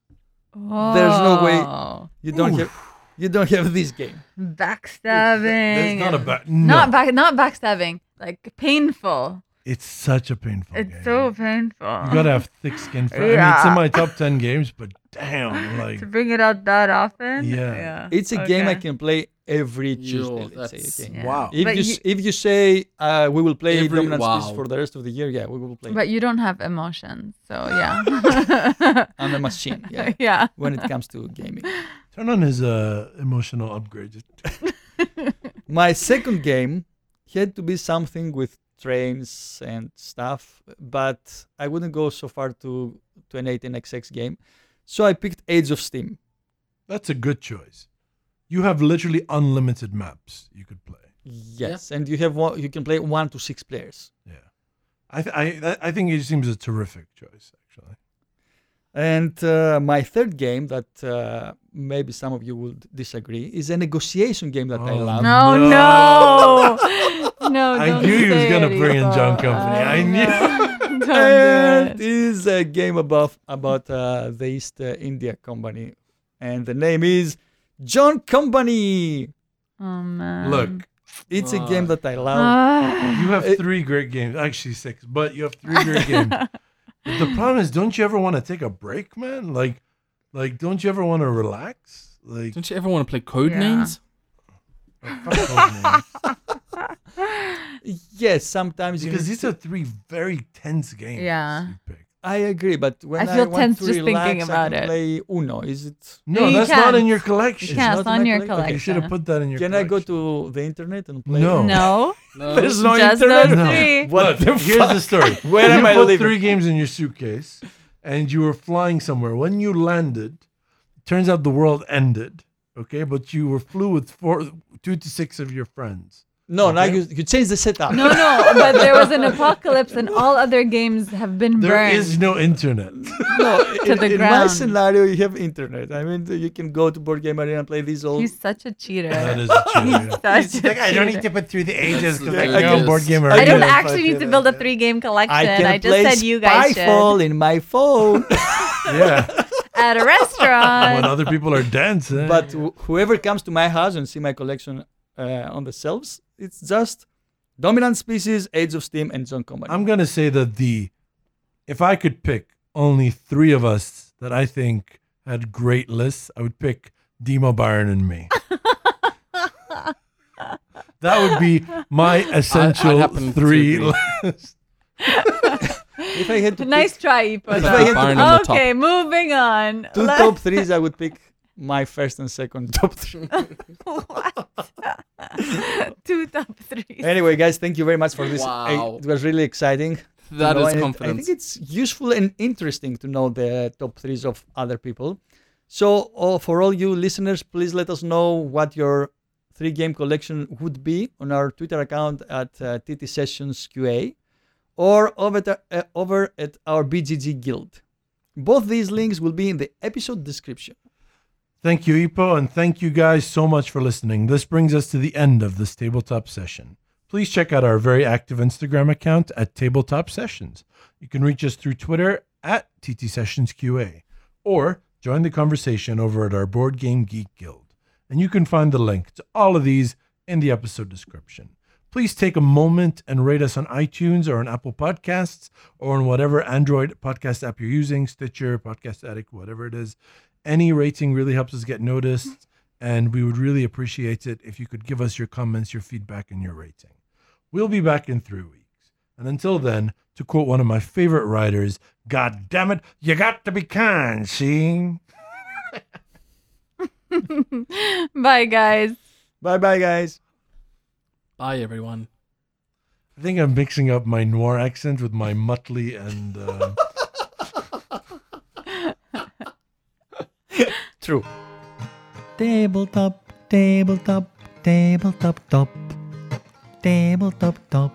There's no way-. You don't Oof. have you don't have this game. backstabbing. That's not a back. Not back. Not backstabbing. Like painful. It's such a painful game. It's so painful. You gotta have thick skin for it. I mean, it's in my top ten games, but damn, like to bring it out that often. Yeah. It's a game I can play every Tuesday. Yo, let's say. Okay. Yeah. wow. If you, you- if you say uh, we will play Every- Dominant Species wow. for the rest of the year, yeah, we will play. But you don't have emotions, so yeah. I'm a machine. Yeah, yeah. when it comes to gaming. Turn on his uh, emotional upgrade. My second game had to be something with trains and stuff, but I wouldn't go so far to to an 18xx game. So I picked Age of Steam. That's a good choice. You have literally unlimited maps you could play. Yes, and you have one, you can play one to six players. Yeah, I th- I I think it seems a terrific choice actually. And uh, my third game that uh, maybe some of you would disagree is a negotiation game that I Oh, love. No, No. no, no. I don't knew he was gonna bring in John Company. I Oh, knew. no. Don't and do it it. is a game about about uh, the East uh, India Company, and the name is John Company. Oh man. Look, It's a Ah. game that I love. Ah. you have three great games. Actually, six, but you have three great games. The problem is, don't you ever want to take a break, man? Like, like, don't you ever want to relax? Like, Don't you ever want to play code Yeah. names? oh, fuck those names. Yes, sometimes because need these to- are three very tense games. Yeah. I agree, but when I feel want tense to just relax, thinking about I can it. play Uno. Is it? No, you that's not in your collection. You can't. not It's in on your collection. Okay, you should have put that in your. Can I go to the internet and play? No. No. No. There's no Just internet. No. three. What Look, the here's fuck? the story. Where you am I put living? three games in your suitcase, and you were flying somewhere. When you landed, it turns out the world ended. Okay, but you were flew with four, two to six of your friends. No, now you you change the setup. No, no. But there was an apocalypse, and all other games have been There burned. is no internet. no. in, the in my scenario, you have internet. I mean, you can go to Board Game Arena and play these old. He's such a cheater. that is a cheater. Such a cheater. I don't need to put through the ages because I know can- board game. I I don't actually need to build a three-game collection. I can I, just play said you guys Spyfall should in my phone. Yeah, at a restaurant when other people are dancing. but wh- whoever comes to my house and see my collection uh, on the shelves, it's just Dominant Species, Age of Steam, and John Company. I'm gonna say that the, if I could pick only three of us that I think had great lists, I would pick Dima Byron and me. that would be my essential happen to three agree. lists. if I had to nice pick try, Ipo. If I had to- Byron on the top. Okay, moving on. two Let- top threes, I would pick my first and second top three. What? Two top three. anyway, guys, thank you very much for this. I- Wow. it was really exciting. to That know, is and it- I think it's useful and interesting to know the top threes of other people. So, uh, for all you listeners, please let us know what your three game collection would be on our Twitter account at uh, TT Sessions QA or over, the, uh, over at our BGG Guild. Both these links will be in the episode description. Thank you, Ipo, and thank you guys so much for listening. This brings us to the end of this tabletop session. Please check out our very active Instagram account at Tabletop Sessions. You can reach us through Twitter at TT Sessions QA or join the conversation over at our Board Game Geek Guild. And you can find the link to all of these in the episode description. Please take a moment and rate us on iTunes or on Apple Podcasts or on whatever Android podcast app you're using, Stitcher, Podcast Addict, whatever it is. Any rating really helps us get noticed, and we would really appreciate it if you could give us your comments, your feedback, and your rating. We'll be back in three weeks. And until then, to quote one of my favorite writers, God damn it, you got to be kind, see? Bye, guys. Bye bye, guys. Bye, everyone. I think I'm mixing up my noir accent with my Muttley and. Uh, True. Tabletop, tabletop, tabletop, top. Table top, tabletop, top.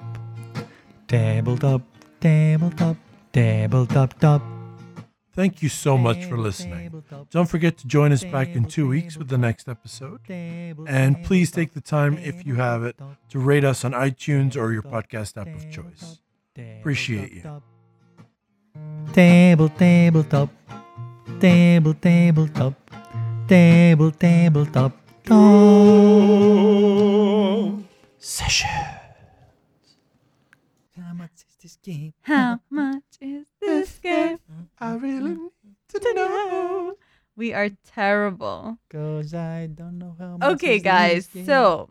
Tabletop, tabletop, tabletop, top. Table top top. Thank you so much for listening. Don't forget to join us back in two weeks with the next episode. And please take the time, if you have it, to rate us on iTunes or your podcast app of choice. Appreciate you. Table, tabletop. Table, tabletop. Table, tabletop. Top. Session. How much is this game? How much is this game I really mm-hmm. need to know. We are terrible. Cause I don't know how much. Okay, guys. So